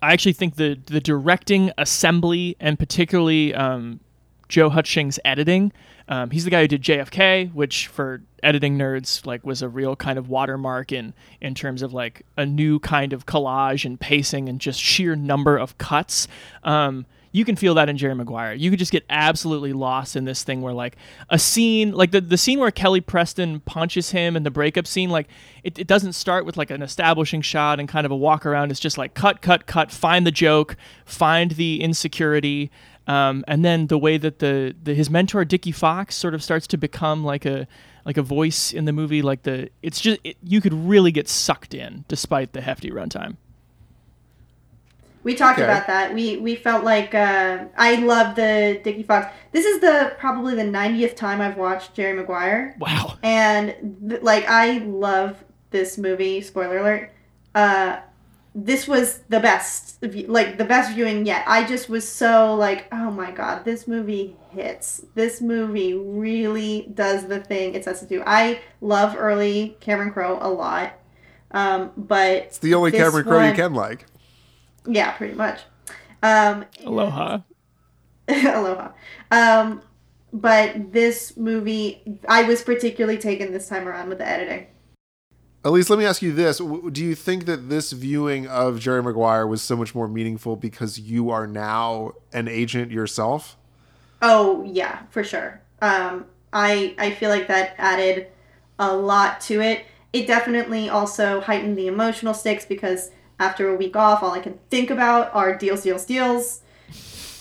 I actually think the the directing assembly and particularly um, Joe Hutshing's editing. Um, he's the guy who did JFK, which for editing nerds like was a real kind of watermark in in terms of like a new kind of collage and pacing and just sheer number of cuts. Um, you can feel that in Jerry Maguire. You could just get absolutely lost in this thing where like a scene like the, the scene where Kelly Preston punches him and the breakup scene, like it, it doesn't start with like an establishing shot and kind of a walk around. It's just like cut, cut, cut, find the joke, find the insecurity. Um, and then the way that the, the his mentor Dickie Fox sort of starts to become like a like a voice in the movie, like the it's just it, you could really get sucked in despite the hefty runtime. We talked Okay. about that. We we felt like uh, I love the Dickie Fox. This is the probably the 90th time I've watched Jerry Maguire. Wow. And th- like I love this movie. Spoiler alert. Uh, this was the best, like the best viewing yet. I just was so like, oh my god, this movie hits. This movie really does the thing it sets to do. I love early Cameron Crowe a lot, um, but It's the only Cameron Crowe you can like. Yeah, pretty much. Um, Aloha. (laughs) Aloha. Um, but this movie, I was particularly taken this time around with the editing. Elise, let me ask you this. Do you think that this viewing of Jerry Maguire was so much more meaningful because you are now an agent yourself? Oh yeah, for sure. Um, I I feel like that added a lot to it. It definitely also heightened the emotional stakes because after a week off, all I can think about are deals, deals, deals.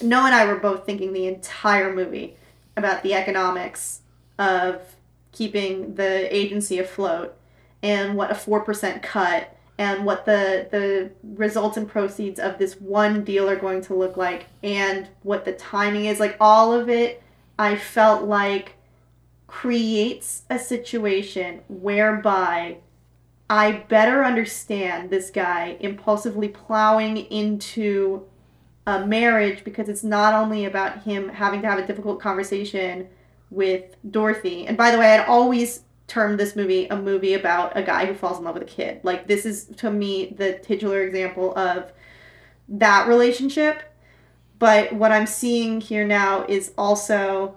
Noah and I were both thinking the entire movie about the economics of keeping the agency afloat and what a 4% cut and what the the results and proceeds of this one deal are going to look like and what the timing is like all of it I felt like creates a situation whereby I better understand this guy impulsively plowing into a marriage because it's not only about him having to have a difficult conversation with Dorothy. And by the way, I'd always termed this movie a movie about a guy who falls in love with a kid. Like this is to me the titular example of that relationship. But what I'm seeing here now is also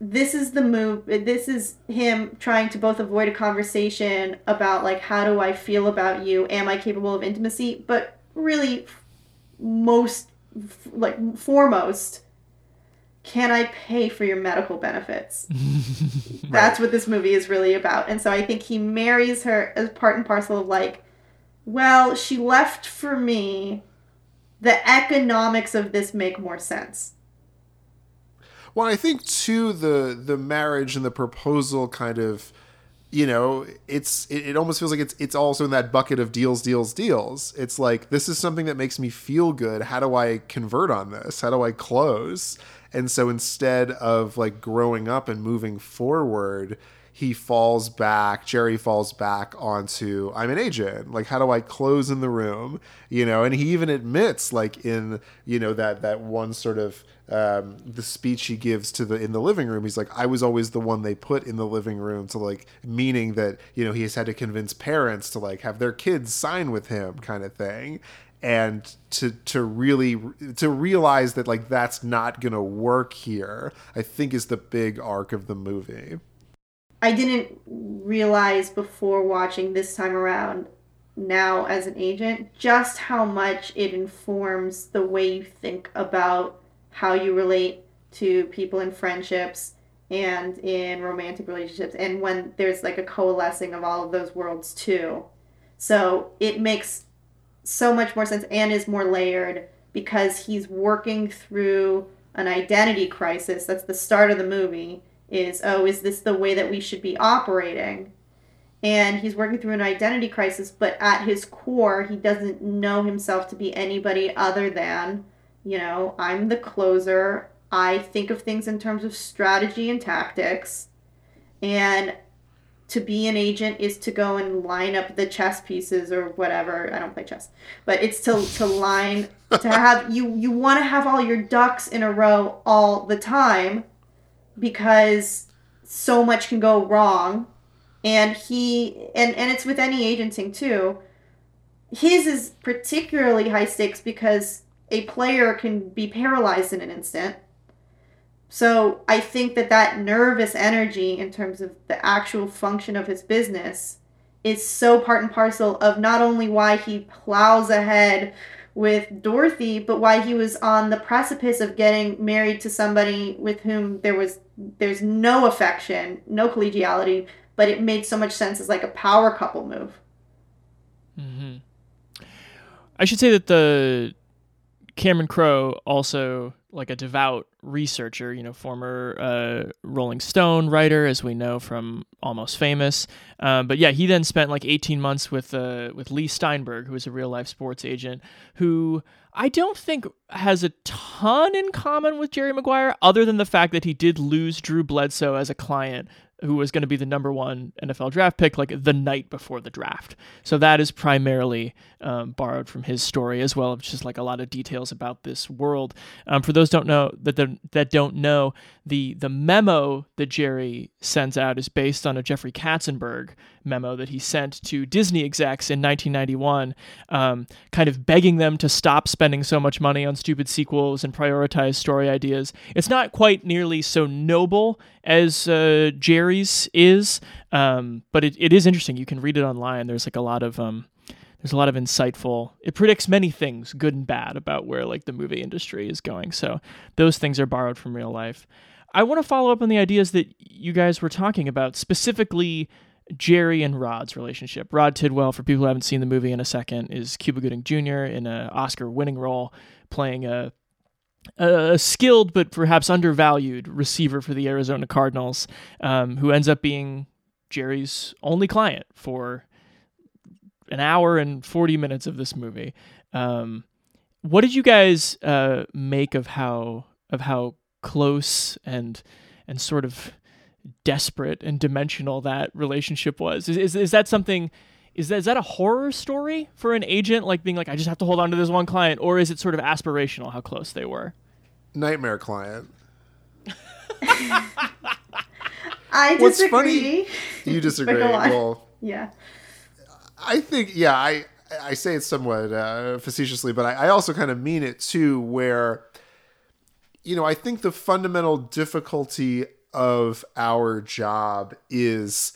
this is the move this is him trying to both avoid a conversation about like how do I feel about you? Am I capable of intimacy? But really most like foremost can I pay for your medical benefits? (laughs) That's what this movie is really about. And so I think he marries her as part and parcel of like, well, she left for me. The economics of this make more sense. Well, I think too the the marriage and the proposal kind of, you know, it's it, it almost feels like it's it's also in that bucket of deals, deals, deals. It's like this is something that makes me feel good. How do I convert on this? How do I close? And so instead of like growing up and moving forward, he falls back, Jerry falls back onto I'm an agent. Like how do I close in the room? You know, and he even admits like in, you know, that that one sort of um, the speech he gives to the in the living room he's like i was always the one they put in the living room to like meaning that you know he has had to convince parents to like have their kids sign with him kind of thing and to to really to realize that like that's not gonna work here i think is the big arc of the movie I didn't realize before watching this time around now as an agent just how much it informs the way you think about how you relate to people in friendships and in romantic relationships and when there's like a coalescing of all of those worlds too. So it makes so much more sense and is more layered because he's working through an identity crisis. That's the start of the movie is oh is this the way that we should be operating and he's working through an identity crisis but at his core he doesn't know himself to be anybody other than you know i'm the closer i think of things in terms of strategy and tactics and to be an agent is to go and line up the chess pieces or whatever. I don't play chess but it's to to line to (laughs) have you you want to have all your ducks in a row all the time because so much can go wrong. And he and and it's with any agenting too. His is particularly high stakes because a player can be paralyzed in an instant so i think that that nervous energy in terms of the actual function of his business is so part and parcel of not only why he plows ahead with Dorothy, but why he was on the precipice of getting married to somebody with whom there was there's no affection, no collegiality, but it made so much sense as like a power couple move. Mm-hmm. I should say that the Cameron Crowe also like a devout researcher, you know, former uh, Rolling Stone writer, as we know from Almost Famous. Um, but yeah, he then spent like 18 months with uh, with Leigh Steinberg, who is a real life sports agent, who I don't think has a ton in common with Jerry Maguire, other than the fact that he did lose Drew Bledsoe as a client who was going to be the number one NFL draft pick like the night before the draft. So that is primarily um, borrowed from his story, as well as just like a lot of details about this world. Um, for those don't know that that don't know, the the memo that Jerry sends out is based on a Jeffrey Katzenberg memo that he sent to Disney execs in 1991, um, kind of begging them to stop spending so much money on stupid sequels and prioritize story ideas. It's not quite nearly so noble as uh, Jerry's is, um, but it, it is interesting. You can read it online. There's like a lot of um, there's a lot of insightful it predicts many things good and bad about where like the movie industry is going so those things are borrowed from real life i want to follow up on the ideas that you guys were talking about specifically jerry and rod's relationship rod tidwell for people who haven't seen the movie in a second is cuba gooding jr in an oscar winning role playing a a skilled but perhaps undervalued receiver for the Arizona Cardinals, um, who ends up being Jerry's only client for an hour and 40 minutes of this movie. Um, what did you guys uh, make of how of how close and and sort of desperate and dimensional that relationship was? Is, is, is that something? Is that, is that a horror story for an agent, like being like, I just have to hold on to this one client, or is it sort of aspirational how close they were? Nightmare client. (laughs) I disagree. What's funny? You (laughs) disagree. well, (laughs) yeah. I think, yeah, I I say it somewhat uh, facetiously, but I, I also kind of mean it too. Where, you know, I think the fundamental difficulty of our job is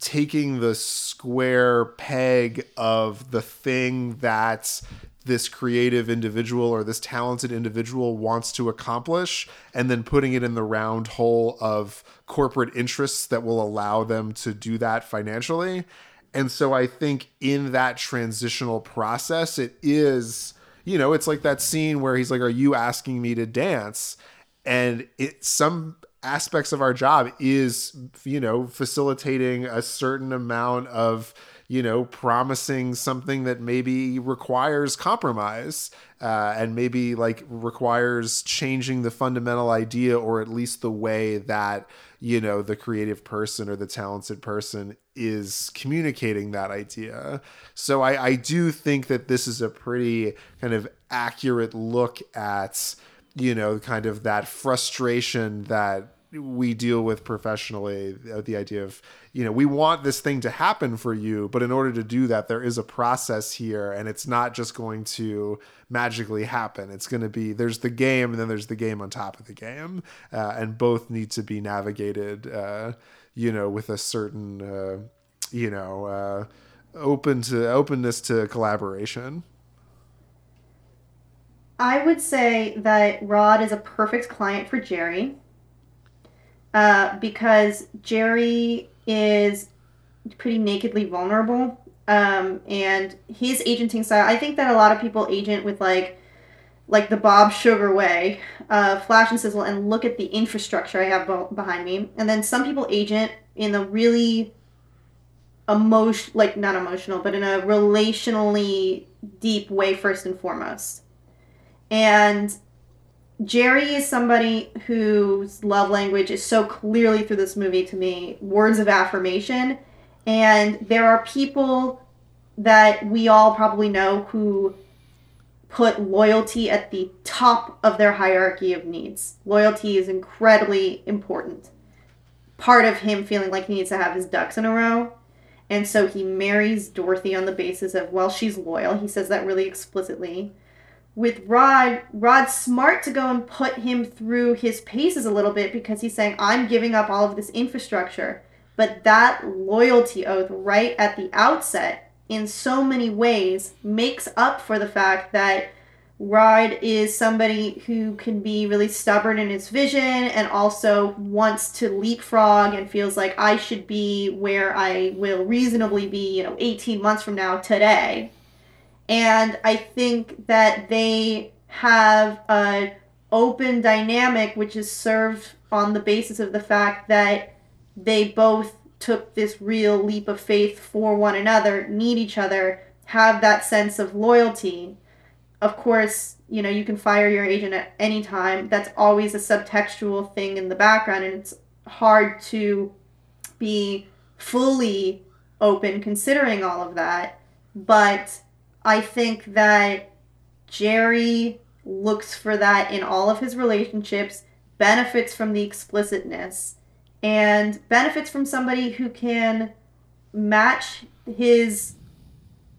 taking the square peg of the thing that this creative individual or this talented individual wants to accomplish and then putting it in the round hole of corporate interests that will allow them to do that financially and so I think in that transitional process, it is, you know, it's like that scene where he's like, Are you asking me to dance? And it some aspects of our job is, you know, facilitating a certain amount of you know, promising something that maybe requires compromise uh, and maybe like requires changing the fundamental idea or at least the way that, you know, the creative person or the talented person is communicating that idea. So I, I do think that this is a pretty kind of accurate look at, you know, kind of that frustration that we deal with professionally uh, the idea of you know we want this thing to happen for you but in order to do that there is a process here and it's not just going to magically happen. It's going to be there's the game and then there's the game on top of the game uh, and both need to be navigated uh, you know with a certain uh, you know uh, open to openness to collaboration I would say that Rod is a perfect client for Jerry uh, because Jerry is pretty nakedly vulnerable. Um, and his agenting style, I think that a lot of people agent with like like the Bob Sugar way, uh, flash and sizzle, and look at the infrastructure I have be- behind me. And then some people agent in a really emotion, like not emotional, but in a relationally deep way first and foremost. And Jerry is somebody whose love language is so clearly through this movie to me words of affirmation. And there are people that we all probably know who put loyalty at the top of their hierarchy of needs. Loyalty is incredibly important. Part of him feeling like he needs to have his ducks in a row. And so he marries Dorothy on the basis of, well, she's loyal. He says that really explicitly with Rod, Rod's smart to go and put him through his paces a little bit because he's saying, I'm giving up all of this infrastructure. But that loyalty oath right at the outset, in so many ways, makes up for the fact that Rod is somebody who can be really stubborn in his vision and also wants to leapfrog and feels like I should be where I will reasonably be, you know, 18 months from now today and I think that they have a open dynamic which is served on the basis of the fact that they both took this real leap of faith for one another, need each other, have that sense of loyalty. Of course, you know, you can fire your agent at any time. That's always a subtextual thing in the background, and it's hard to be fully open considering all of that. But I think that Jerry looks for that in all of his relationships, benefits from the explicitness, and benefits from somebody who can match his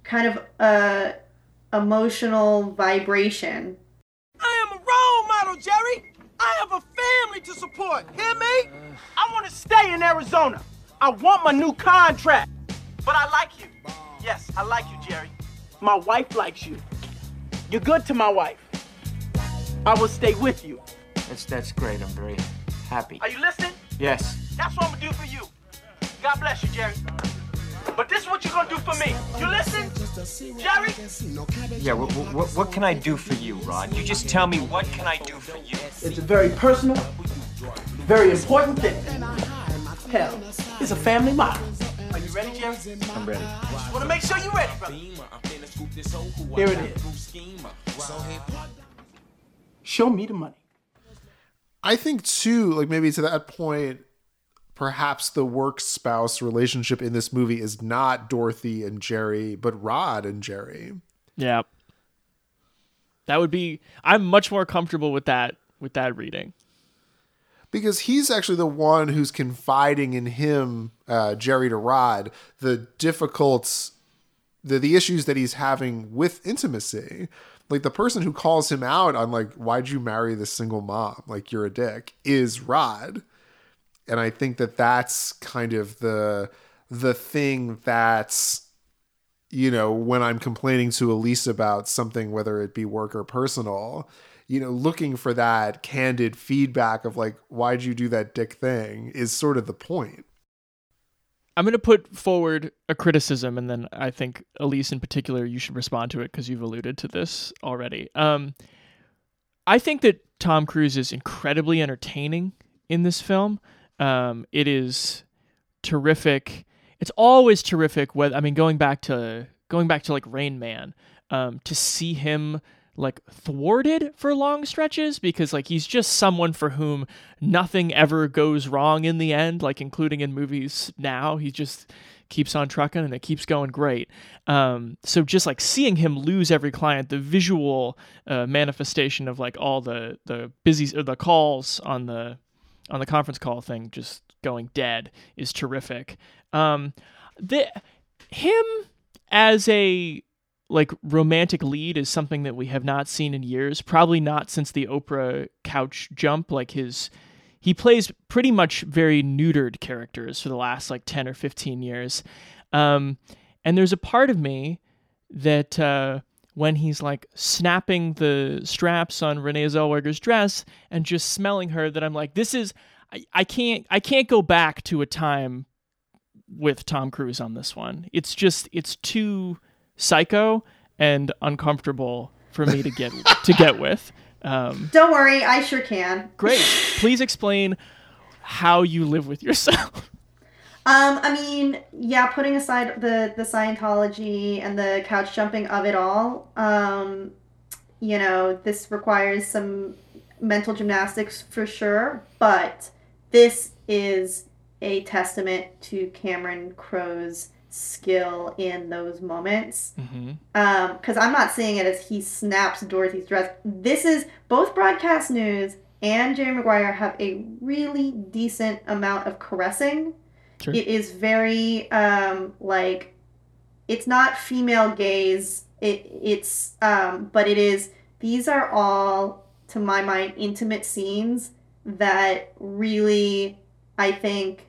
kind of uh, emotional vibration. I am a role model, Jerry. I have a family to support. Hear me? I want to stay in Arizona. I want my new contract. But I like you. Yes, I like you, Jerry. My wife likes you. You're good to my wife. I will stay with you. That's that's great. I'm very happy. Are you listening? Yes. That's what I'm gonna do for you. God bless you, Jerry. But this is what you're gonna do for me. You listen, Jerry? Yeah. What, what, what can I do for you, Rod? You just tell me what can I do for you. It's a very personal, very important thing. Hell, it's a family motto. Are you ready, Jerry? I'm ready. Just wanna make sure you're ready, brother. Here it is. Show me the money. I think too, like maybe to that point, perhaps the work spouse relationship in this movie is not Dorothy and Jerry, but Rod and Jerry. Yeah. That would be I'm much more comfortable with that with that reading. Because he's actually the one who's confiding in him, uh, Jerry to Rod, the difficult the the issues that he's having with intimacy. Like the person who calls him out on like why'd you marry this single mom? Like you're a dick is Rod. And I think that that's kind of the the thing that's you know when I'm complaining to Elise about something whether it be work or personal, you know, looking for that candid feedback of like why'd you do that dick thing is sort of the point. I'm going to put forward a criticism, and then I think Elise in particular, you should respond to it because you've alluded to this already. Um, I think that Tom Cruise is incredibly entertaining in this film. Um, it is terrific. it's always terrific. Whether I mean, going back to going back to like Rain Man, um, to see him like thwarted for long stretches because like he's just someone for whom nothing ever goes wrong in the end like including in movies now. He just keeps on trucking and it keeps going great. Um, so just like seeing him lose every client the visual uh, manifestation of like all the the busy or the calls on the on the conference call thing just going dead is terrific. Um, the him as a like romantic lead is something that we have not seen in years probably not since the oprah couch jump like his he plays pretty much very neutered characters for the last like 10 or 15 years. Um, and there's a part of me that uh, when he's like snapping the straps on renee zellweger's dress and just smelling her that i'm like this is I, I can't i can't go back to a time with tom cruise on this one. It's just it's too psycho and uncomfortable for me to get to get (laughs) with. Um, Don't worry, I sure can. great. Please explain how you live with yourself. Um, I mean, yeah, putting aside the the Scientology and the couch jumping of it all, um, you know, this requires some mental gymnastics for sure, but this is a testament to Cameron Crowe's skill in those moments. Mm-hmm. Because I'm not seeing it as he snaps Dorothy's dress. This is both broadcast news and Jerry Maguire have a really decent amount of caressing. Sure. It is very um, like it's not female gaze. It it's um, but it is. These are all, to my mind, intimate scenes that really, I think,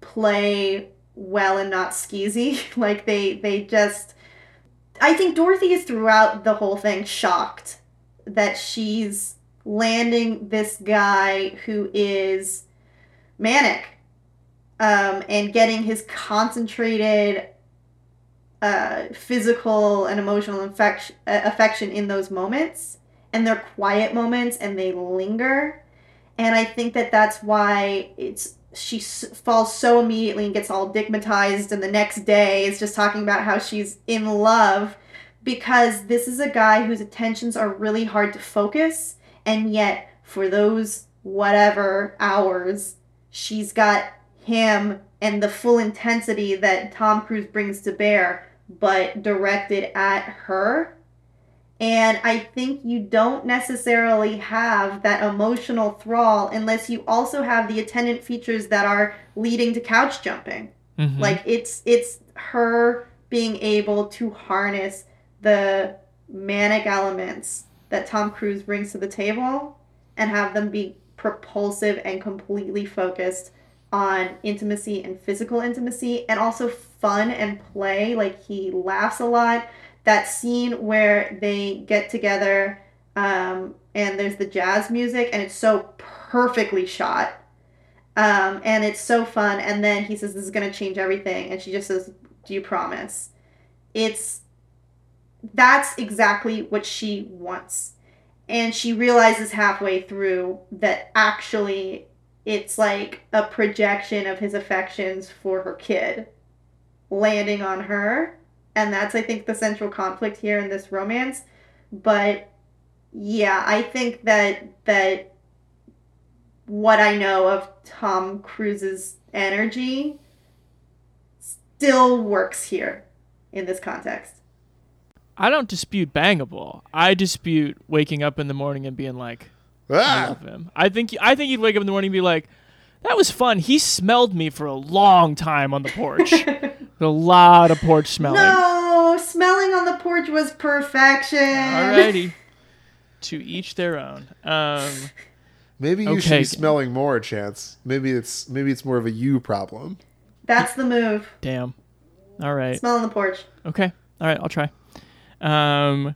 play well and not skeezy. (laughs) like they they just I think Dorothy is throughout the whole thing shocked that she's landing this guy who is manic um, and getting his concentrated uh, physical and emotional infection, uh, affection in those moments and they're quiet moments and they linger and i think that that's why it's she falls so immediately and gets all digmatized and the next day is just talking about how she's in love because this is a guy whose attentions are really hard to focus and yet for those whatever hours she's got him and the full intensity that Tom Cruise brings to bear but directed at her and I think you don't necessarily have that emotional thrall unless you also have the attendant features that are leading to couch jumping. Mhm. Like it's it's her being able to harness the manic elements that Tom Cruise brings to the table and have them be propulsive and completely focused on intimacy and physical intimacy and also fun and play. Like he laughs a lot. That scene where they get together um, and there's the jazz music and it's so perfectly shot. Um, and it's so fun. And then he says, This is going to change everything. And she just says, Do you promise? It's that's exactly what she wants. And she realizes halfway through that actually it's like a projection of his affections for her kid landing on her. And that's, I think, the central conflict here in this romance. But yeah, I think that that what I know of Tom Cruise's energy still works here in this context. I don't dispute bangable. I dispute waking up in the morning and being like, I Ah! love him. I think I think you'd wake up in the morning and be like, that was fun. He smelled me for a long time on the porch. (laughs) a lot of porch smelling. No, smelling on the porch was perfection. Alrighty. (laughs) to each their own. Um, Maybe you should be smelling more, Chance. Maybe it's maybe it's more of a you problem. That's the move. damn. All right. Smell on the porch. Okay. All right. I'll try. Um,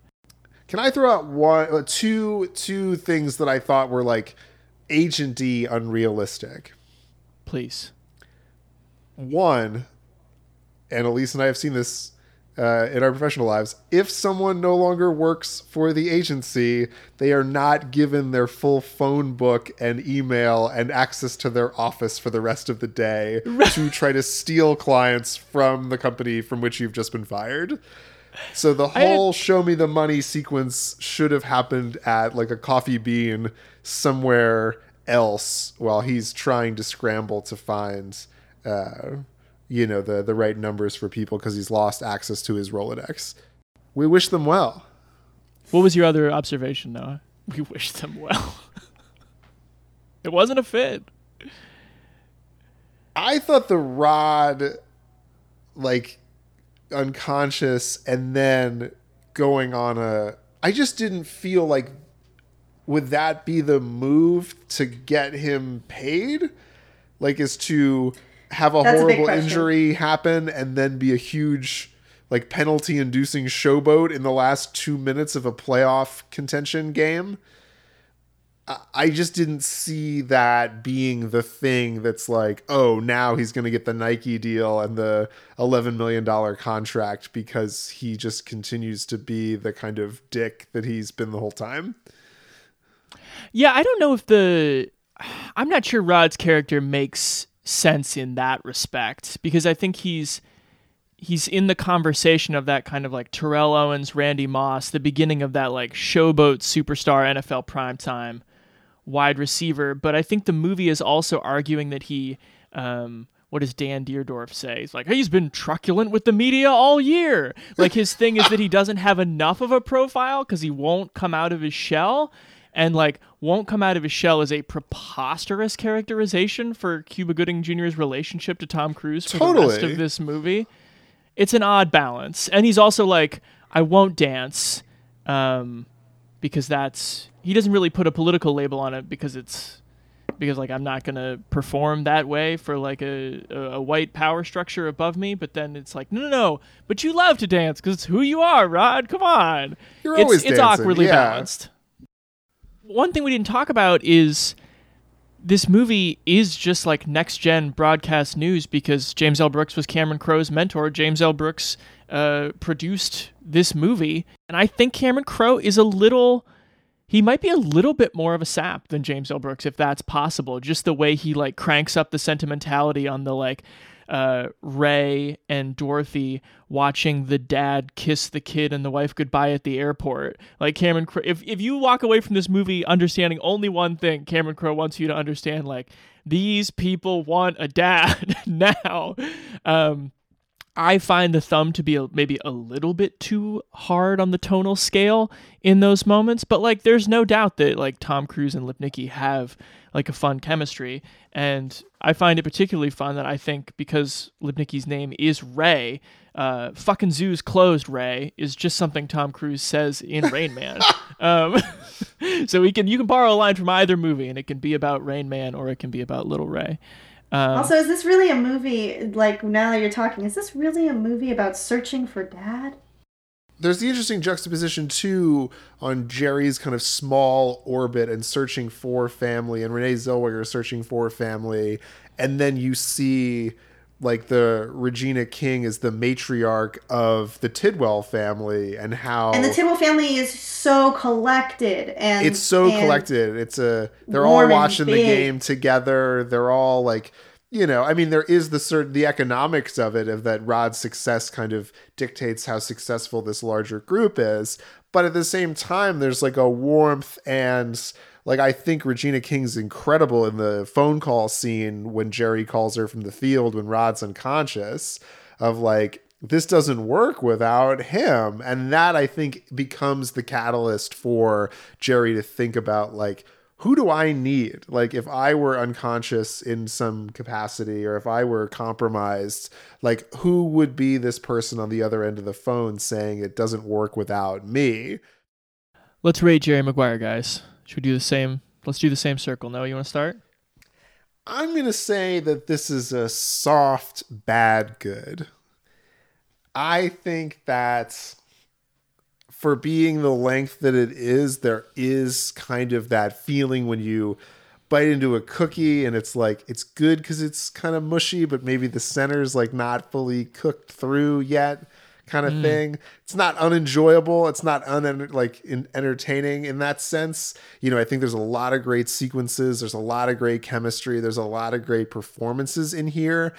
Can I throw out one, uh, two, two things that I thought were like agenty unrealistic? please. One, and Elise and I have seen this uh, in our professional lives. If someone no longer works for the agency, they are not given their full phone book and email and access to their office for the rest of the day to try to steal clients from the company from which you've just been fired. So the whole show me the money sequence should have happened at like a coffee bean somewhere else while he's trying to scramble to find uh, you know the the right numbers for people because he's lost access to his Rolodex. We wish them well. What was your other observation, Noah? (laughs) We wish them well. (laughs) it wasn't a fit. I thought the rod, like unconscious, and then going on a. I just didn't feel like. Would that be the move to get him paid? Like, is to have a That's horrible question. injury happen and then be a huge like penalty inducing showboat in the last two minutes of a playoff contention game. I- I just didn't see that being the thing that's like, oh, now he's going to get the Nike deal and the $11 million contract because he just continues to be the kind of dick that he's been the whole time. Yeah, I don't know if the I'm not sure Rod's character makes sense in that respect because I think he's he's in the conversation of that kind of like Terrell Owens, Randy Moss, the beginning of that like showboat superstar NFL primetime wide receiver. But I think the movie is also arguing that he um what does Dan Dierdorf say? He's like, he's been truculent with the media all year. Like his thing is that he doesn't have enough of a profile because he won't come out of his shell and like won't come out of his shell is a preposterous characterization for Cuba Gooding Jr.'s relationship to Tom Cruise for the rest Totally. of this movie. It's an odd balance, and he's also like, I won't dance, um, because that's he doesn't really put a political label on it because it's because like I'm not gonna perform that way for like a, a, a white power structure above me. But then it's like no no no, but you love to dance because it's who you are, Rod. Come on, You're it's, always it's dancing, awkwardly yeah. balanced one thing we didn't talk about is this movie is just like next gen broadcast news because James L. Brooks was Cameron Crowe's mentor. James L. Brooks uh, produced this movie, and I think Cameron Crowe is a little. He might be a little bit more of a sap than James L. Brooks, if that's possible. Just the way he like cranks up the sentimentality on the like uh, Ray and Dorothy watching the dad kiss the kid and the wife goodbye at the airport. Like Cameron, Crowe, if if you walk away from this movie understanding only one thing, Cameron Crowe wants you to understand like these people want a dad (laughs) now. Um, I find the thumb to be a, maybe a little bit too hard on the tonal scale in those moments, but like there's no doubt that like Tom Cruise and Lipnicki have like a fun chemistry, and I find it particularly fun that I think because Lipnicki's name is Ray, uh, fucking zoos closed. Ray is just something Tom Cruise says in Rain Man. (laughs) um, (laughs) so we can you can borrow a line from either movie, and it can be about Rain Man or it can be about Little Ray. Um, also, is this really a movie? Like now that you're talking, is this really a movie about searching for dad? There's the interesting juxtaposition too on Jerry's kind of small orbit and searching for family, and Renee Zellweger searching for family, and then you see like the Regina King is the matriarch of the Tidwell family, and how And the Tidwell family is so collected and it's so and collected. It's a they're all watching the game together. They're all like you know, I mean, there is the certain the economics of it of that Rod's success kind of dictates how successful this larger group is. But at the same time, there's like a warmth and like I think Regina King's incredible in the phone call scene when Jerry calls her from the field when Rod's unconscious of like this doesn't work without him and that I think becomes the catalyst for Jerry to think about like who do I need? Like if I were unconscious in some capacity or if I were compromised, like who would be this person on the other end of the phone saying it doesn't work without me? Let's rate Jerry Maguire, guys. Should we do the same? Let's do the same circle. Noah, you want to start? I'm going to say that this is a soft bad good. I think that for being the length that it is, there is kind of that feeling when you bite into a cookie and it's like it's good because it's kind of mushy, but maybe the center's like not fully cooked through yet. Kind of Mm. thing. It's not unenjoyable. It's not un like in, entertaining in that sense. You know, I think there's a lot of great sequences. There's a lot of great chemistry. There's a lot of great performances in here.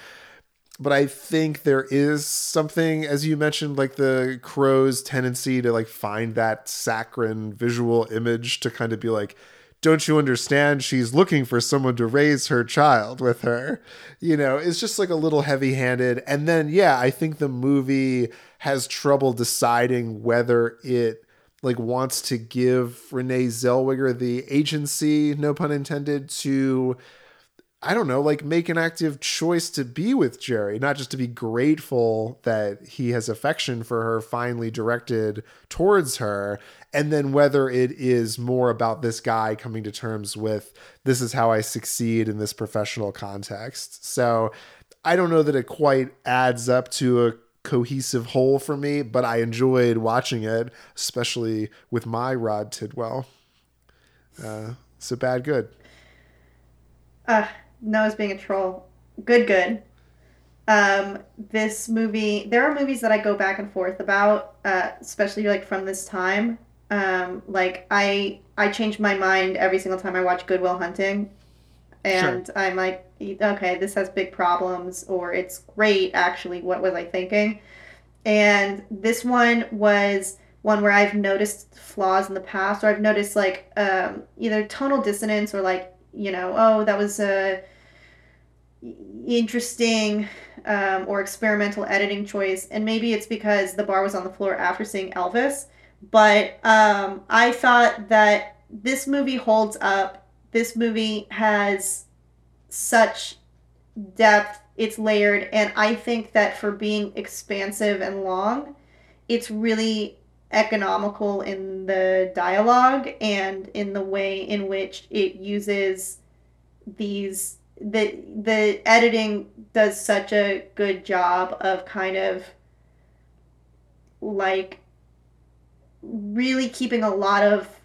But I think there is something, as you mentioned, like the Crowe's tendency to like find that saccharine visual image to kind of be like, don't you understand? She's looking for someone to raise her child with her. You know, it's just like a little heavy handed. And then, yeah, I think the movie has trouble deciding whether it like wants to give Renee Zellweger the agency, no pun intended, to I don't know, like make an active choice to be with Jerry, not just to be grateful that he has affection for her finally directed towards her. And then whether it is more about this guy coming to terms with this is how I succeed in this professional context. So I don't know that it quite adds up to a cohesive whole for me, but I enjoyed watching it, especially with my Rod Tidwell. Uh, so bad, good. Uh, Noah's being a troll. Good, good. Um, this movie, there are movies that I go back and forth about, uh, especially like from this time. Um, like I, I change my mind every single time I watch Good Will Hunting, and I'm like, okay, this has big problems, or it's great. Actually, what was I thinking? And this one was one where I've noticed flaws in the past, or I've noticed like um, either tonal dissonance or like you know, oh, that was a interesting um, or experimental editing choice, and maybe it's because the bar was on the floor after seeing Elvis. But um, I thought that this movie holds up. This movie has such depth. It's layered, and I think that for being expansive and long, it's really economical in the dialogue and in the way in which it uses these the the editing does such a good job of kind of like really keeping a lot of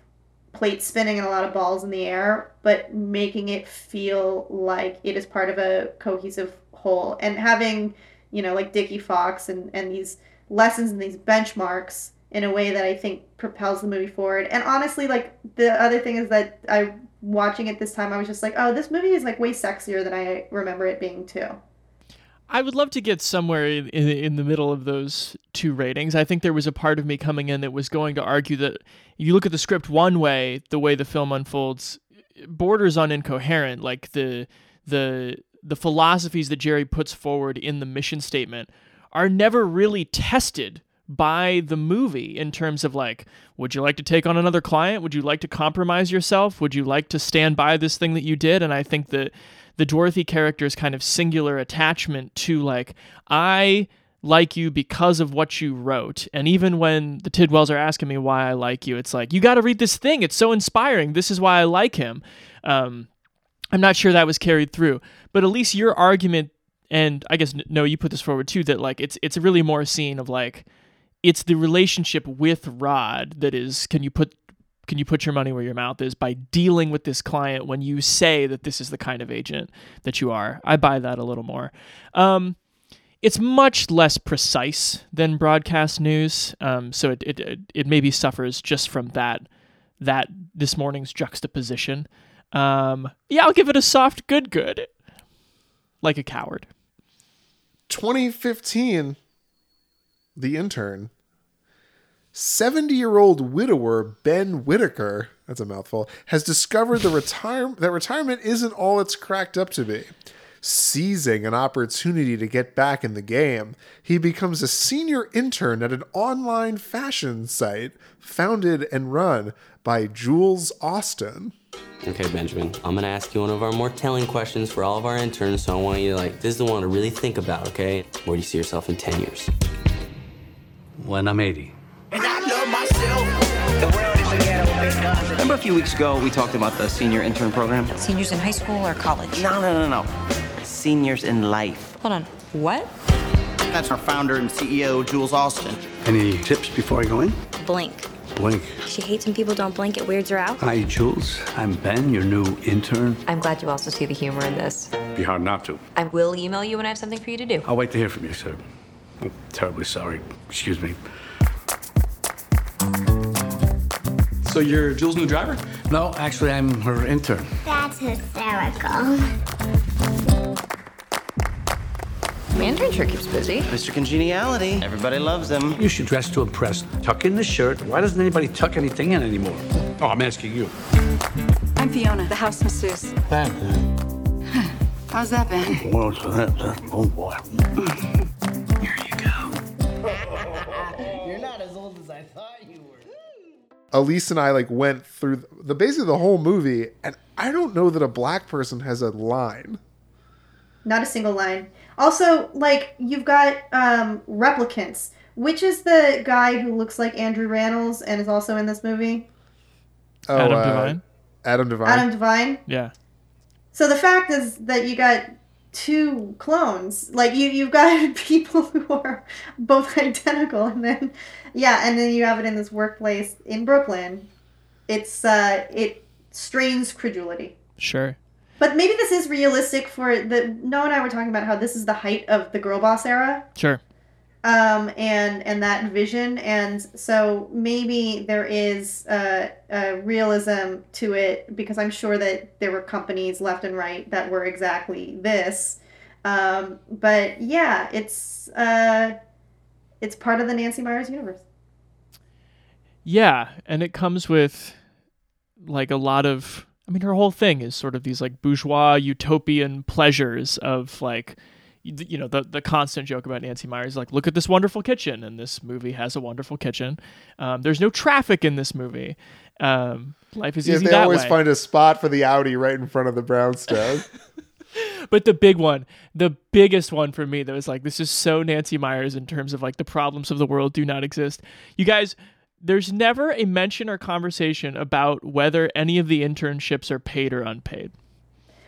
plates spinning and a lot of balls in the air but making it feel like it is part of a cohesive whole and having you know like Dickie Fox and and these lessons and these benchmarks in a way that I think propels the movie forward. And honestly, like the other thing is that I watching it this time, I was just like, oh, this movie is like way sexier than I remember it being too. I would love to get somewhere in, in, the middle of those two ratings. I think there was a part of me coming in that was going to argue that you look at the script one way, the way the film unfolds borders on incoherent. Like the the the philosophies that Jerry puts forward in the mission statement are never really tested by the movie in terms of like would you like to take on another client would you like to compromise yourself would you like to stand by this thing that you did and i think that the dorothy character's kind of singular attachment to like i like you because of what you wrote. And even when the tidwells are asking me why i like you it's like you got to read this thing. It's so inspiring. This is why i like him. Um, i'm not sure that was carried through. But at least your argument and i guess Noah you put this forward too that like it's it's really more a scene of like it's the relationship with Rod that is can you put can you put your money where your mouth is by dealing with this client when you say that this is the kind of agent that you are. I buy that a little more. Um, it's much less precise than broadcast news, um, so it, it it maybe suffers just from that that this morning's juxtaposition. Um, yeah, I'll give it a soft good good, like a coward. 2015, The Intern. 70 year old widower Ben Whitaker, that's a mouthful, has discovered the (laughs) retire- that retirement isn't all it's cracked up to be. Seizing an opportunity to get back in the game, he becomes a senior intern at an online fashion site founded and run by Jules Ostin. Okay, Benjamin, I'm gonna ask you one of our more telling questions for all of our interns, so I want you to like, this is the one to really think about, okay? Where do you see yourself in 10 years? When I'm 80. Remember a few weeks ago we talked about the senior intern program? Seniors in high school or college? No, no, no, no. Seniors in life. Hold on. What? That's our founder and CEO, Jules Ostin. Any tips before I go in? Blink. Blink. She hates when people don't blink. It weirds her out. Hi, Jules. I'm Ben, your new intern. I'm glad you also see the humor in this. Be hard not to. I will email you when I have something for you to do. I'll wait to hear from you, sir. I'm terribly sorry. Excuse me. So you're Jules' new driver? No, actually, I'm her intern. That's hysterical. Mandarin sure keeps busy. Mr. Congeniality. Everybody loves him. You should dress to impress. Tuck in the shirt. Why doesn't anybody tuck anything in anymore? Oh, I'm asking you. I'm Fiona, the house masseuse. That, uh, (sighs) How's that been? well, so that, that, oh boy. (laughs) Here You're (laughs) not as old as I thought you were. Elise and I like went through the basically the whole movie, and I don't know that a black person has a line. Not a single line. Also, like you've got um, replicants. Which is the guy who looks like Andrew Rannells and is also in this movie? Oh, Adam uh, Devine. Adam Devine. Adam Devine. Yeah. So the fact is that you got two clones. Like you, you've got (laughs) people who are both (laughs) identical, and then yeah, and then you have it in this workplace in Brooklyn. It's uh, it strains credulity. Sure. But maybe this is realistic for the. Noah and I were talking about how this is the height of the girl boss era Sure. um, and and that vision, and so maybe there is uh, a realism to it because I'm sure that there were companies left and right that were exactly this. Um, but yeah, it's uh, it's part of the Nancy Meyers universe. Yeah, and it comes with like a lot of I mean her whole thing is sort of these like bourgeois utopian pleasures of like you know the the constant joke about Nancy Meyers like look at this wonderful kitchen and this movie has a wonderful kitchen. Um, there's no traffic in this movie. Um, life is Yeah, easy they that always way. find a spot for the Audi right in front of the brownstone. (laughs) (laughs) but the big one, the biggest one for me that was like, this is so Nancy Meyers in terms of like the problems of the world do not exist. You guys, there's never a mention or conversation about whether any of the internships are paid or unpaid.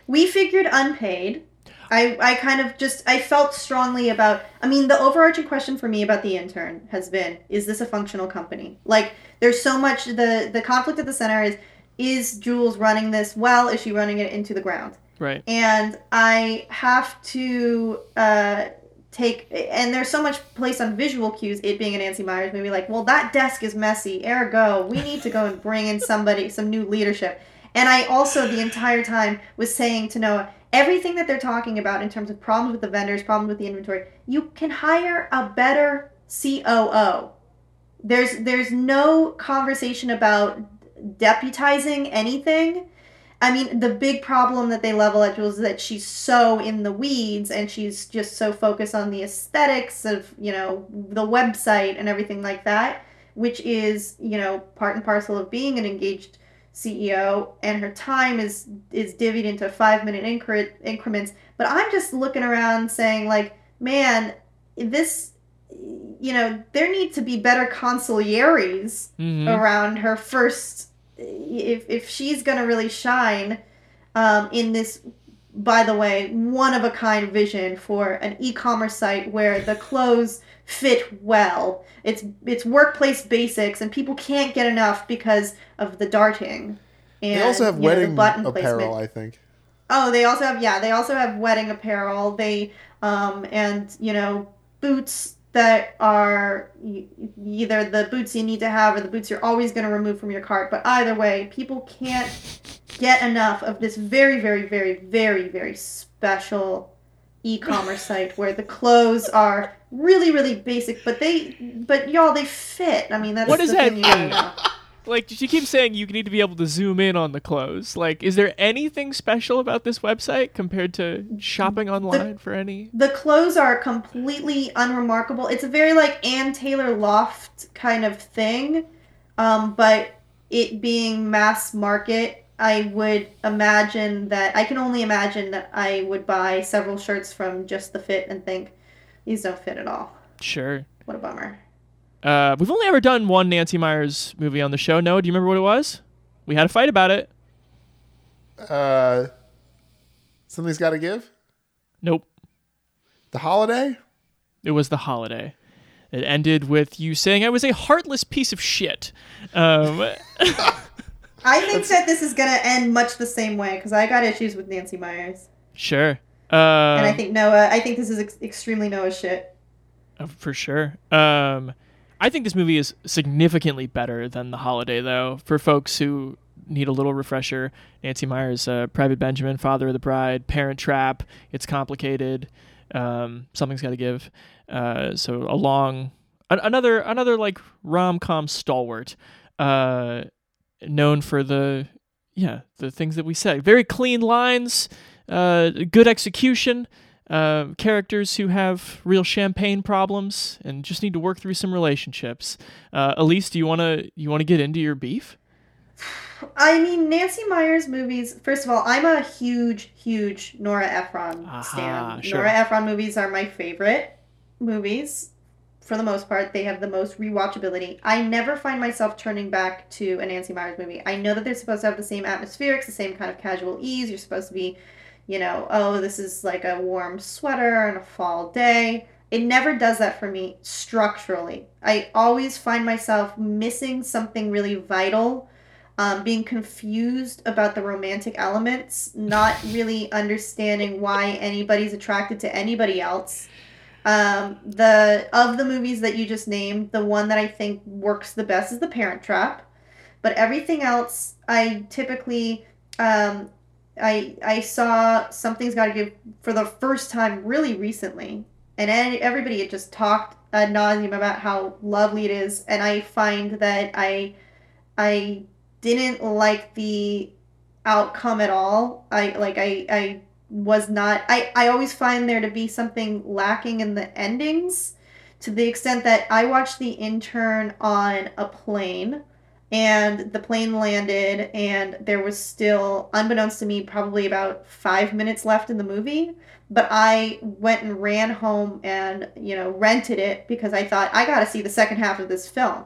We figured unpaid. I, I kind of just I felt strongly about I mean the overarching question for me about the intern has been is this a functional company? Like there's so much the the conflict at the center is is Jules running this well? Is she running it into the ground? Right. And I have to uh, take and there's so much place on visual cues. It being a Nancy Meyers movie, like well that desk is messy. Ergo, we need to go and bring in somebody some new leadership. And I also the entire time was saying to Noah, everything that they're talking about in terms of problems with the vendors, problems with the inventory, you can hire a better COO. There's there's no conversation about deputizing anything. I mean, the big problem that they level at Jules is that she's so in the weeds and she's just so focused on the aesthetics of, you know, the website and everything like that, which is, you know, part and parcel of being an engaged CEO and her time is is divvied into 5-minute incre- increments. But I'm just looking around saying like, man, this you know, there need to be better consiglieres Mhm. around her first if if she's gonna really shine um, in this by the way one of a kind vision for an e-commerce site where the clothes fit well it's it's workplace basics and people can't get enough because of the darting and they also have know, wedding button apparel, placement. I think. Oh, they also have yeah, they also have wedding apparel. They um and you know boots that are either the boots you need to have or the boots you're always going to remove from your cart. But either way, people can't get enough of this very very very very very special e-commerce (laughs) site where the clothes are really really basic, but they but y'all they fit. I mean that's What does the that thing you gotta mean? Like she keeps saying you need to be able to zoom in on the clothes. Like, is there anything special about this website compared to shopping online for any? The clothes are completely unremarkable. It's a very like Ann Taylor loft kind of thing, um, but it being mass market, I would imagine that I can only imagine that I would buy several shirts from Just the Fit and think these don't fit at all. Sure. What a bummer. Uh, we've only ever done one Nancy Meyers movie on the show. No, do you remember what it was? We had a fight about it. Uh, something's got to give. Nope. The holiday. It was the holiday. It ended with you saying I was a heartless piece of shit. Um, (laughs) I think that this is gonna end much the same way because I got issues with Nancy Meyers, sure. Uh, and I think Noah. I think this is ex- extremely Noah shit. Uh, for sure. Um, I think this movie is significantly better than The Holiday, though. For folks who need a little refresher, Nancy Meyers, uh, Private Benjamin, Father of the Bride, Parent Trap. It's complicated. Um, something's got to give. Uh, so a long, another another like rom com stalwart, uh, known for the yeah the things that we say. Very clean lines, uh, good execution. Uh, characters who have real champagne problems and just need to work through some relationships. Uh, Elise, do you want to you want to get into your beef? I mean, Nancy Meyers movies. First of all, I'm a huge, huge Nora Ephron Aha, stan. sure. Nora Ephron movies are my favorite movies. For the most part, they have the most rewatchability. I never find myself turning back to a Nancy Meyers movie. I know that they're supposed to have the same atmospherics, the same kind of casual ease. You're supposed to be, you know, oh, this is like a warm sweater on a fall day. It never does that for me structurally. I always find myself missing something really vital um, being confused about the romantic elements, not really understanding why anybody's attracted to anybody else. Um, the of the movies that you just named, the one that I think works the best is The Parent Trap, but everything else I typically um, I I saw something's got to give for the first time really recently, and everybody had just talked ad nauseum about how lovely it is, and I find that I I didn't like the outcome at all. I like I I was not I I always find there to be something lacking in the endings to the extent that I watched the intern on a plane and the plane landed and there was still unbeknownst to me probably about 5 minutes left in the movie. But I went and ran home and you know rented it because I thought I got to see the second half of this film.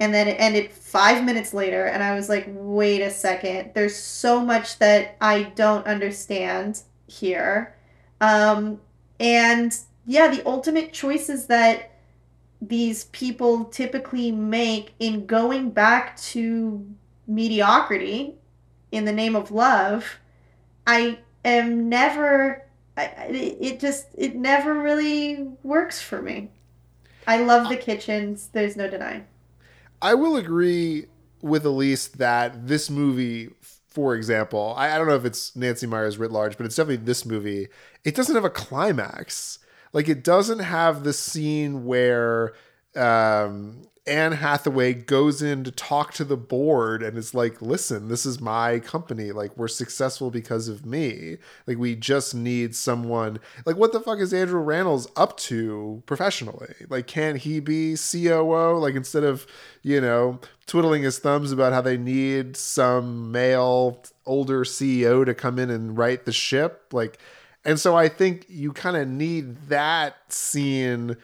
And then it ended five minutes later and i was like wait a second. There's so much that i don't understand here. Um, and yeah the ultimate choices that these people typically make in going back to mediocrity in the name of love i am never I, it just it never really works for me i love the kitchens there's no denying I will agree with Elise that this movie, for example, I, I don't know if it's Nancy Meyers writ large, but it's definitely this movie. It doesn't have a climax. Like it doesn't have the scene where um, Anne Hathaway goes in to talk to the board and is like, "Listen, this is my company. Like we're successful because of me. Like we just need someone. Like what the fuck is Andrew Rannells up to professionally? Like can he be COO? Like instead of you know twiddling his thumbs about how they need some male older CEO to come in and right the ship. Like, and so I think you kind of need that scene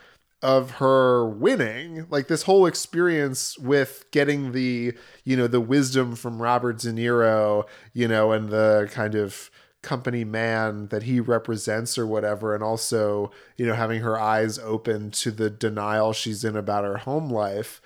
of her winning like this whole experience with getting the you know the wisdom from robert de niro you know and the kind of company man that he represents or whatever and also you know having her eyes open to the denial she's in about her home life.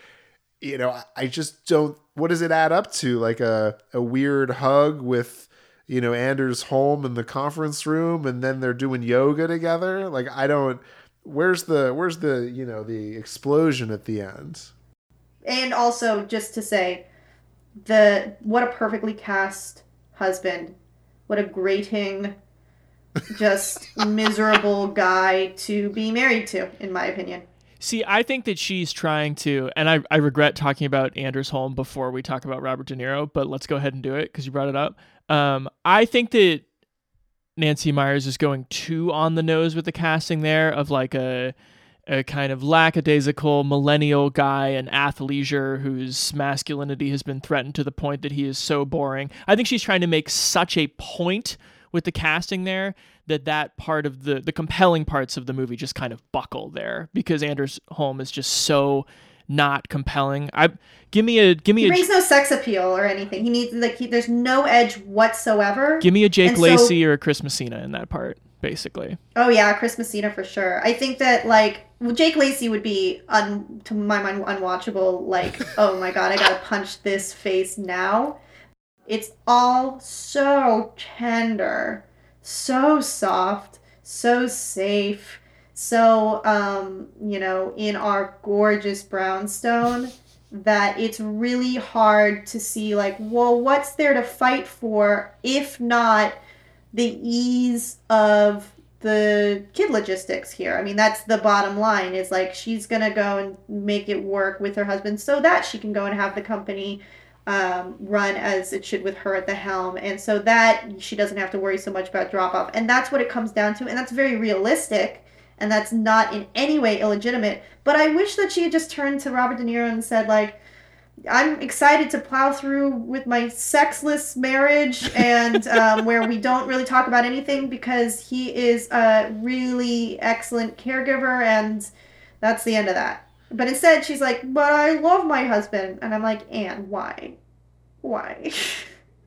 You know I- just don't what does it add up to? Like a, a weird hug with you know anders holm in the conference room and then they're doing yoga together. Like i don't where's the where's the you know the explosion at the end? And also just to say the what a perfectly cast husband. What a grating just (laughs) miserable guy to be married to in my opinion. See, I think that she's trying to, and I, I regret talking about Anders Holm before we talk about Robert De Niro, but let's go ahead and do it because you brought it up. Um, I think that Nancy Meyers is going too on the nose with the casting there of like a a kind of lackadaisical millennial guy, an athleisure whose masculinity has been threatened to the point that he is so boring. I think she's trying to make such a point with the casting there that that part of the the compelling parts of the movie just kind of buckle there because Anders Holm is just so not compelling. I give me a give me he a brings no sex appeal or anything he needs like he, there's no edge whatsoever give me a Jake And so- Lacy or a Chris Messina in that part basically. Oh yeah, Chris Messina for sure. I think that like Jake Lacy would be un, to my mind unwatchable. Like (laughs) oh my god, I gotta punch this face now. It's all so tender, so soft, so safe. So um, you know in our gorgeous brownstone that it's really hard to see like well what's there to fight for if not the ease of the kid logistics here. I mean, that's the bottom line is like she's to go and make it work with her husband so that she can go and have the company um, run as it should with her at the helm. And so that she doesn't have to worry so much about drop off. And that's what it comes down to. And that's very realistic. And that's not in any way illegitimate. But I wish that she had just turned to Robert De Niro and said, like, I'm excited to plow through with my sexless marriage and (laughs) um, where we don't really talk about anything because he is a really excellent caregiver and that's the end of that. But instead, she's like, "But I love my husband," and I'm like, "And why? Why?"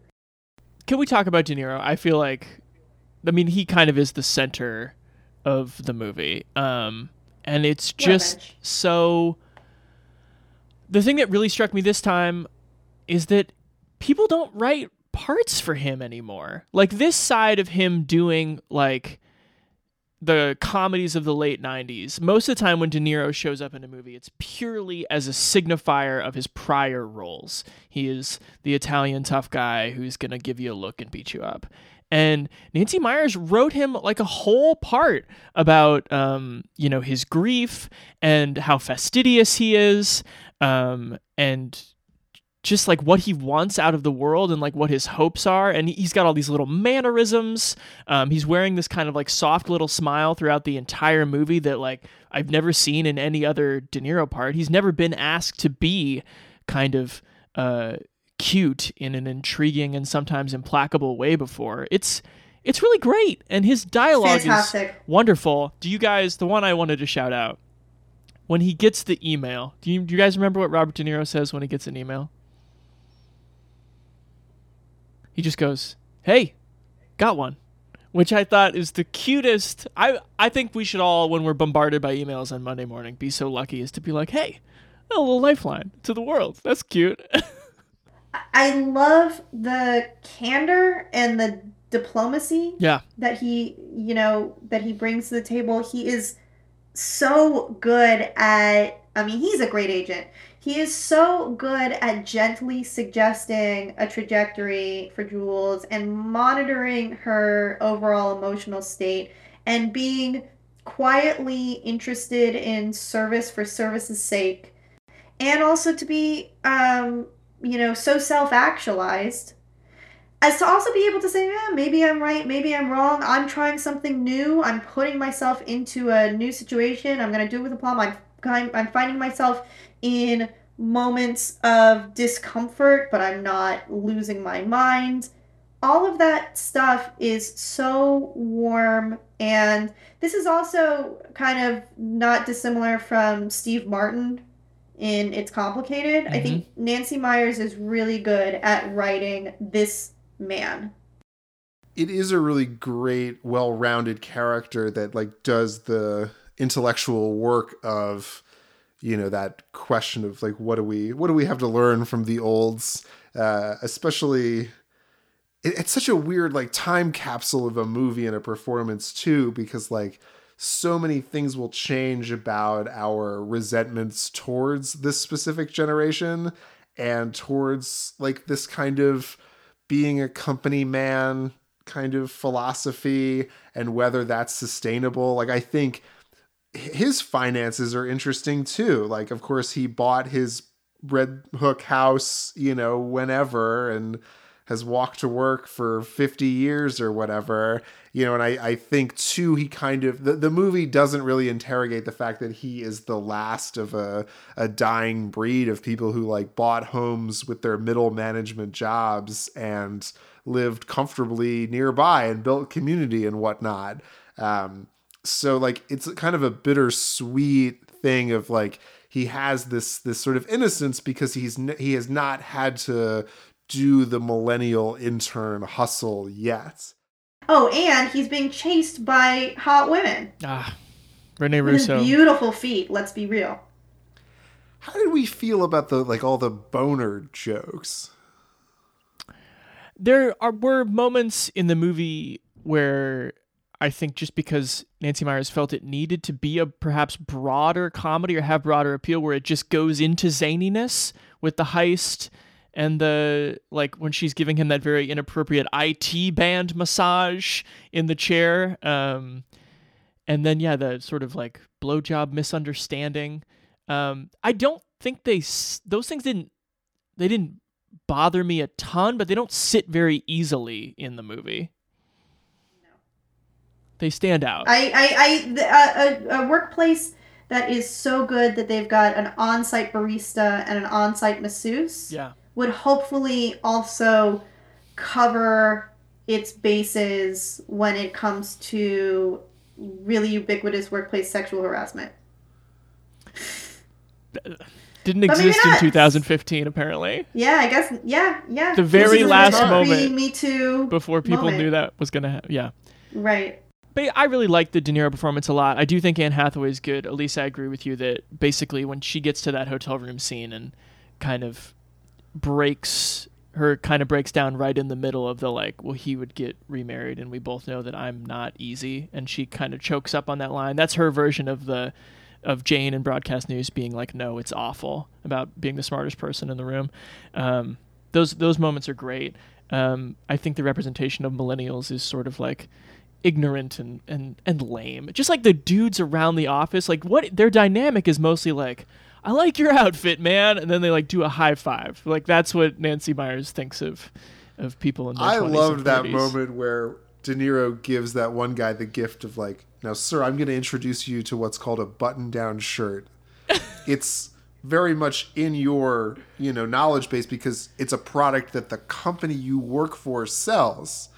(laughs) Can we talk about De Niro? I feel like, I mean, he kind of is the center of the movie, um, and it's just so the thing that really struck me this time is that people don't write parts for him anymore. Like this side of him doing like the comedies of the late 90s. Most of the time when De Niro shows up in a movie, it's purely as a signifier of his prior roles. He is the Italian tough guy who's going to give you a look and beat you up. And Nancy Meyers wrote him like a whole part about, um, you know, his grief and how fastidious he is um, and just like what he wants out of the world and like what his hopes are. And he's got all these little mannerisms. Um, he's wearing this kind of like soft little smile throughout the entire movie that like I've never seen in any other De Niro part. He's never been asked to be kind of uh, cute in an intriguing and sometimes implacable way before. It's it's really great, and his dialogue Fantastic. is wonderful. Do you guys? The one I wanted to shout out when he gets the email. Do you, do you guys remember what Robert De Niro says when he gets an email? He just goes, "Hey, got one," which I thought is the cutest. I I think we should all, when we're bombarded by emails on Monday morning, be so lucky as to be like, "Hey, a little lifeline to the world. That's cute." (laughs) I love the candor and the diplomacy yeah. that he, you know, that he brings to the table. He is so good at I mean, he's a great agent. He is so good at gently suggesting a trajectory for Jules and monitoring her overall emotional state and being quietly interested in service for service's sake. And also to be, um, you know, so self actualized as to also be able to say, yeah, maybe I'm right, maybe I'm wrong. I'm trying something new. I'm putting myself into a new situation. I'm gonna do it with a plum. I'm I'm finding myself in moments of discomfort, but I'm not losing my mind. All of that stuff is so warm, and this is also kind of not dissimilar from Steve Martin in It's Complicated. Mm-hmm. I think Nancy Meyers is really good at writing this man. It is a really great, well-rounded character that like does the intellectual work of you know that question of like what do we what do we have to learn from the olds uh especially it, it's such a weird like time capsule of a movie and a performance too because like so many things will change about our resentments towards this specific generation and towards like this kind of being a company man kind of philosophy and whether that's sustainable. Like, I think his finances are interesting too. Like, of course, he bought his Red Hook house, you know, whenever and has walked to work for 50 years or whatever you know and i, I think too he kind of the, the movie doesn't really interrogate the fact that he is the last of a, a dying breed of people who like bought homes with their middle management jobs and lived comfortably nearby and built community and whatnot. Um, so like it's kind of a bittersweet thing of like he has this this sort of innocence because he's he has not had to do the millennial intern hustle yet. Oh, and he's being chased by hot women. Ah, Rene Russo. beautiful feet. Let's be real. How did we feel about the like all the boner jokes? There are were moments in the movie where I think just because Nancy Meyers felt it needed to be a perhaps broader comedy or have broader appeal where it just goes into zaniness with the heist and the like when she's giving him that very inappropriate IT band massage in the chair. Um, and then yeah, the sort of like blowjob misunderstanding. Um, I don't think they those things didn't they didn't bother me a ton, but they don't sit very easily in the movie. They stand out. I, I, I the, a, a workplace that is so good that they've got an on-site barista and an on-site masseuse yeah. Would hopefully also cover its bases when it comes to really ubiquitous workplace sexual harassment. Didn't exist in 2015 apparently. Yeah, I guess. Yeah, yeah. The very last moment Me Too. before people moment. knew that was gonna happen. Yeah. Right. But I really like the De Niro performance a lot. I do think Anne Hathaway is good. Elise, I agree with you that basically when she gets to that hotel room scene and kind of breaks her kind of breaks down right in the middle of the like, well, he would get remarried, and we both know that I'm not easy, and she kind of chokes up on that line. That's her version of the of Jane in broadcast news being like, no, it's awful about being the smartest person in the room. Um, those those moments are great. Um, I think the representation of millennials is sort of like ignorant and, and, and lame. Just like the dudes around the office, like what their dynamic is mostly like, I like your outfit, man, and then they like do a high five. Like that's what Nancy Meyers thinks of of people in I 20s loved that moment where De Niro gives that one guy the gift of like, now, sir, I'm going to introduce you to what's called a button-down shirt. (laughs) it's very much in your, you know, knowledge base because it's a product that the company you work for sells.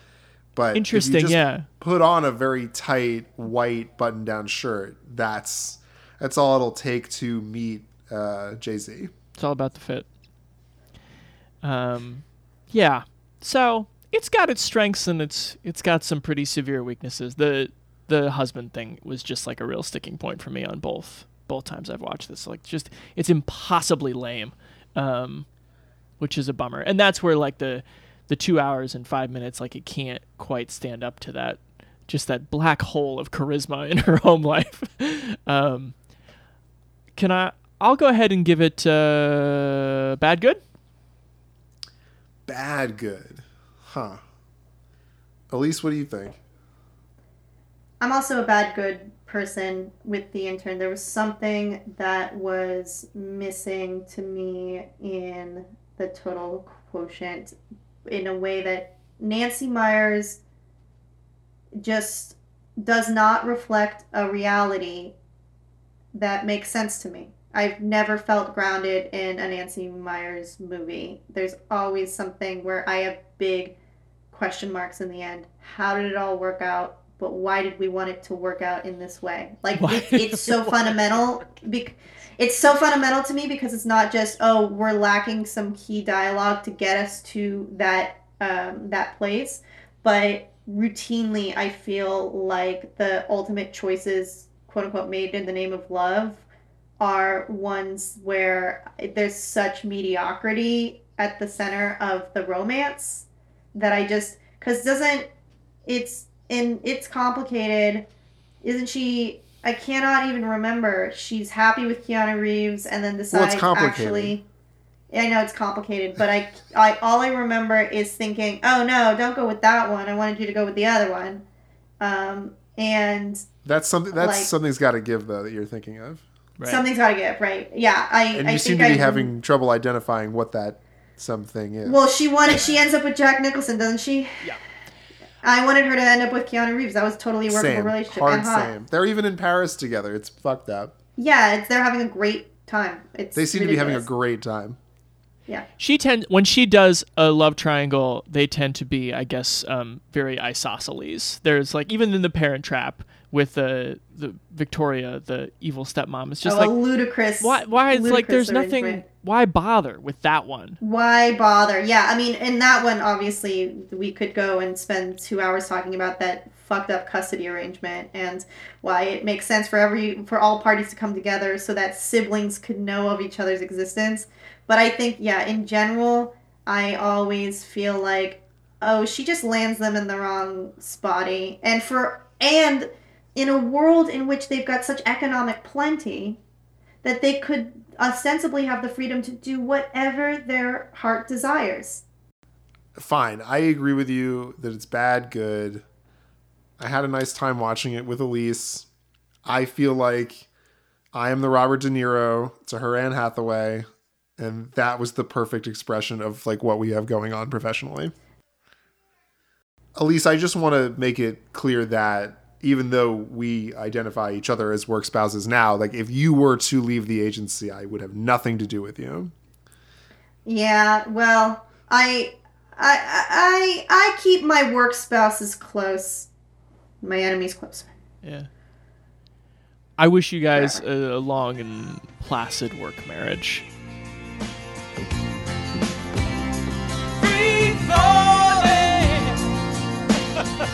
But if you Interesting, just yeah. Put on a very tight white button-down shirt. That's that's all it'll take to meet uh, Jay Z. It's all about the fit. Um, yeah. So it's got its strengths and it's it's got some pretty severe weaknesses. The the husband thing was just like a real sticking point for me on both both times I've watched this. Like just it's impossibly lame, um, which is a bummer. And that's where like the the two hours and five minutes like it can't quite stand up to that just that black hole of charisma in (laughs) her home life. um, can I? I'll go ahead and give it uh, bad good. Bad good. Huh. Elise, what do you think? I'm also a bad good person with the intern. There was something that was missing to me in the total quotient in a way that Nancy Meyers just does not reflect a reality that makes sense to me. I've never felt grounded in a Nancy Meyers movie. There's always something where I have big question marks in the end. How did it all work out? But why did we want it to work out in this way? Like it, it's so fundamental. Bec- it's so fundamental to me because it's not just oh we're lacking some key dialogue to get us to that um, that place, but routinely I feel like the ultimate choices quote unquote made in the name of love are ones where there's such mediocrity at the center of the romance that I just because doesn't it's in it's complicated isn't she I cannot even remember she's happy with Keanu Reeves and then decides complicated. actually I know it's complicated but I I all I remember is thinking oh no don't go with that one I wanted you to go with the other one um and That's something. That's Like- something's got to give though that you're thinking of. Something's got to give right yeah I And I you think seem to I be having trouble identifying what that something is. Well, she wanted. She ends up with Jack Nicholson, doesn't she? Yeah. I wanted her to end up with Keanu Reeves. That was totally a workable same, relationship hard and hot. same. They're even in Paris together. It's fucked up. Yeah, it's they're having a great time. It's They seem to be having a great time. Yeah. She tend when she does a love triangle, they tend to be, I guess, um, very isosceles. There's like even in the Parent Trap with the the Victoria, the evil stepmom. It's just Oh, like ludicrous. why why it's like there's nothing. arrangement. Why bother with that one? Why bother? Yeah, I mean, in that one, obviously, we could go and spend two hours talking about that fucked up custody arrangement and why it makes sense for every for all parties to come together so that siblings could know of each other's existence. But I think, yeah, in general, I always feel like oh, she just lands them in the wrong spotty. And for and in a world in which they've got such economic plenty that they could ostensibly have the freedom to do whatever their heart desires. Fine, I agree with you that it's bad, good. I had a nice time watching it with Elise. I feel like I am the Robert De Niro to her Anne Hathaway, and that was the perfect expression of like what we have going on professionally. Elise, I just want to make it clear that even though we identify each other as work spouses now, like if you were to leave the agency, I would have nothing to do with you. Yeah, well, I I I I keep my work spouses close, my enemies close. Yeah. I wish you guys a, a long and placid work marriage.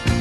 (laughs)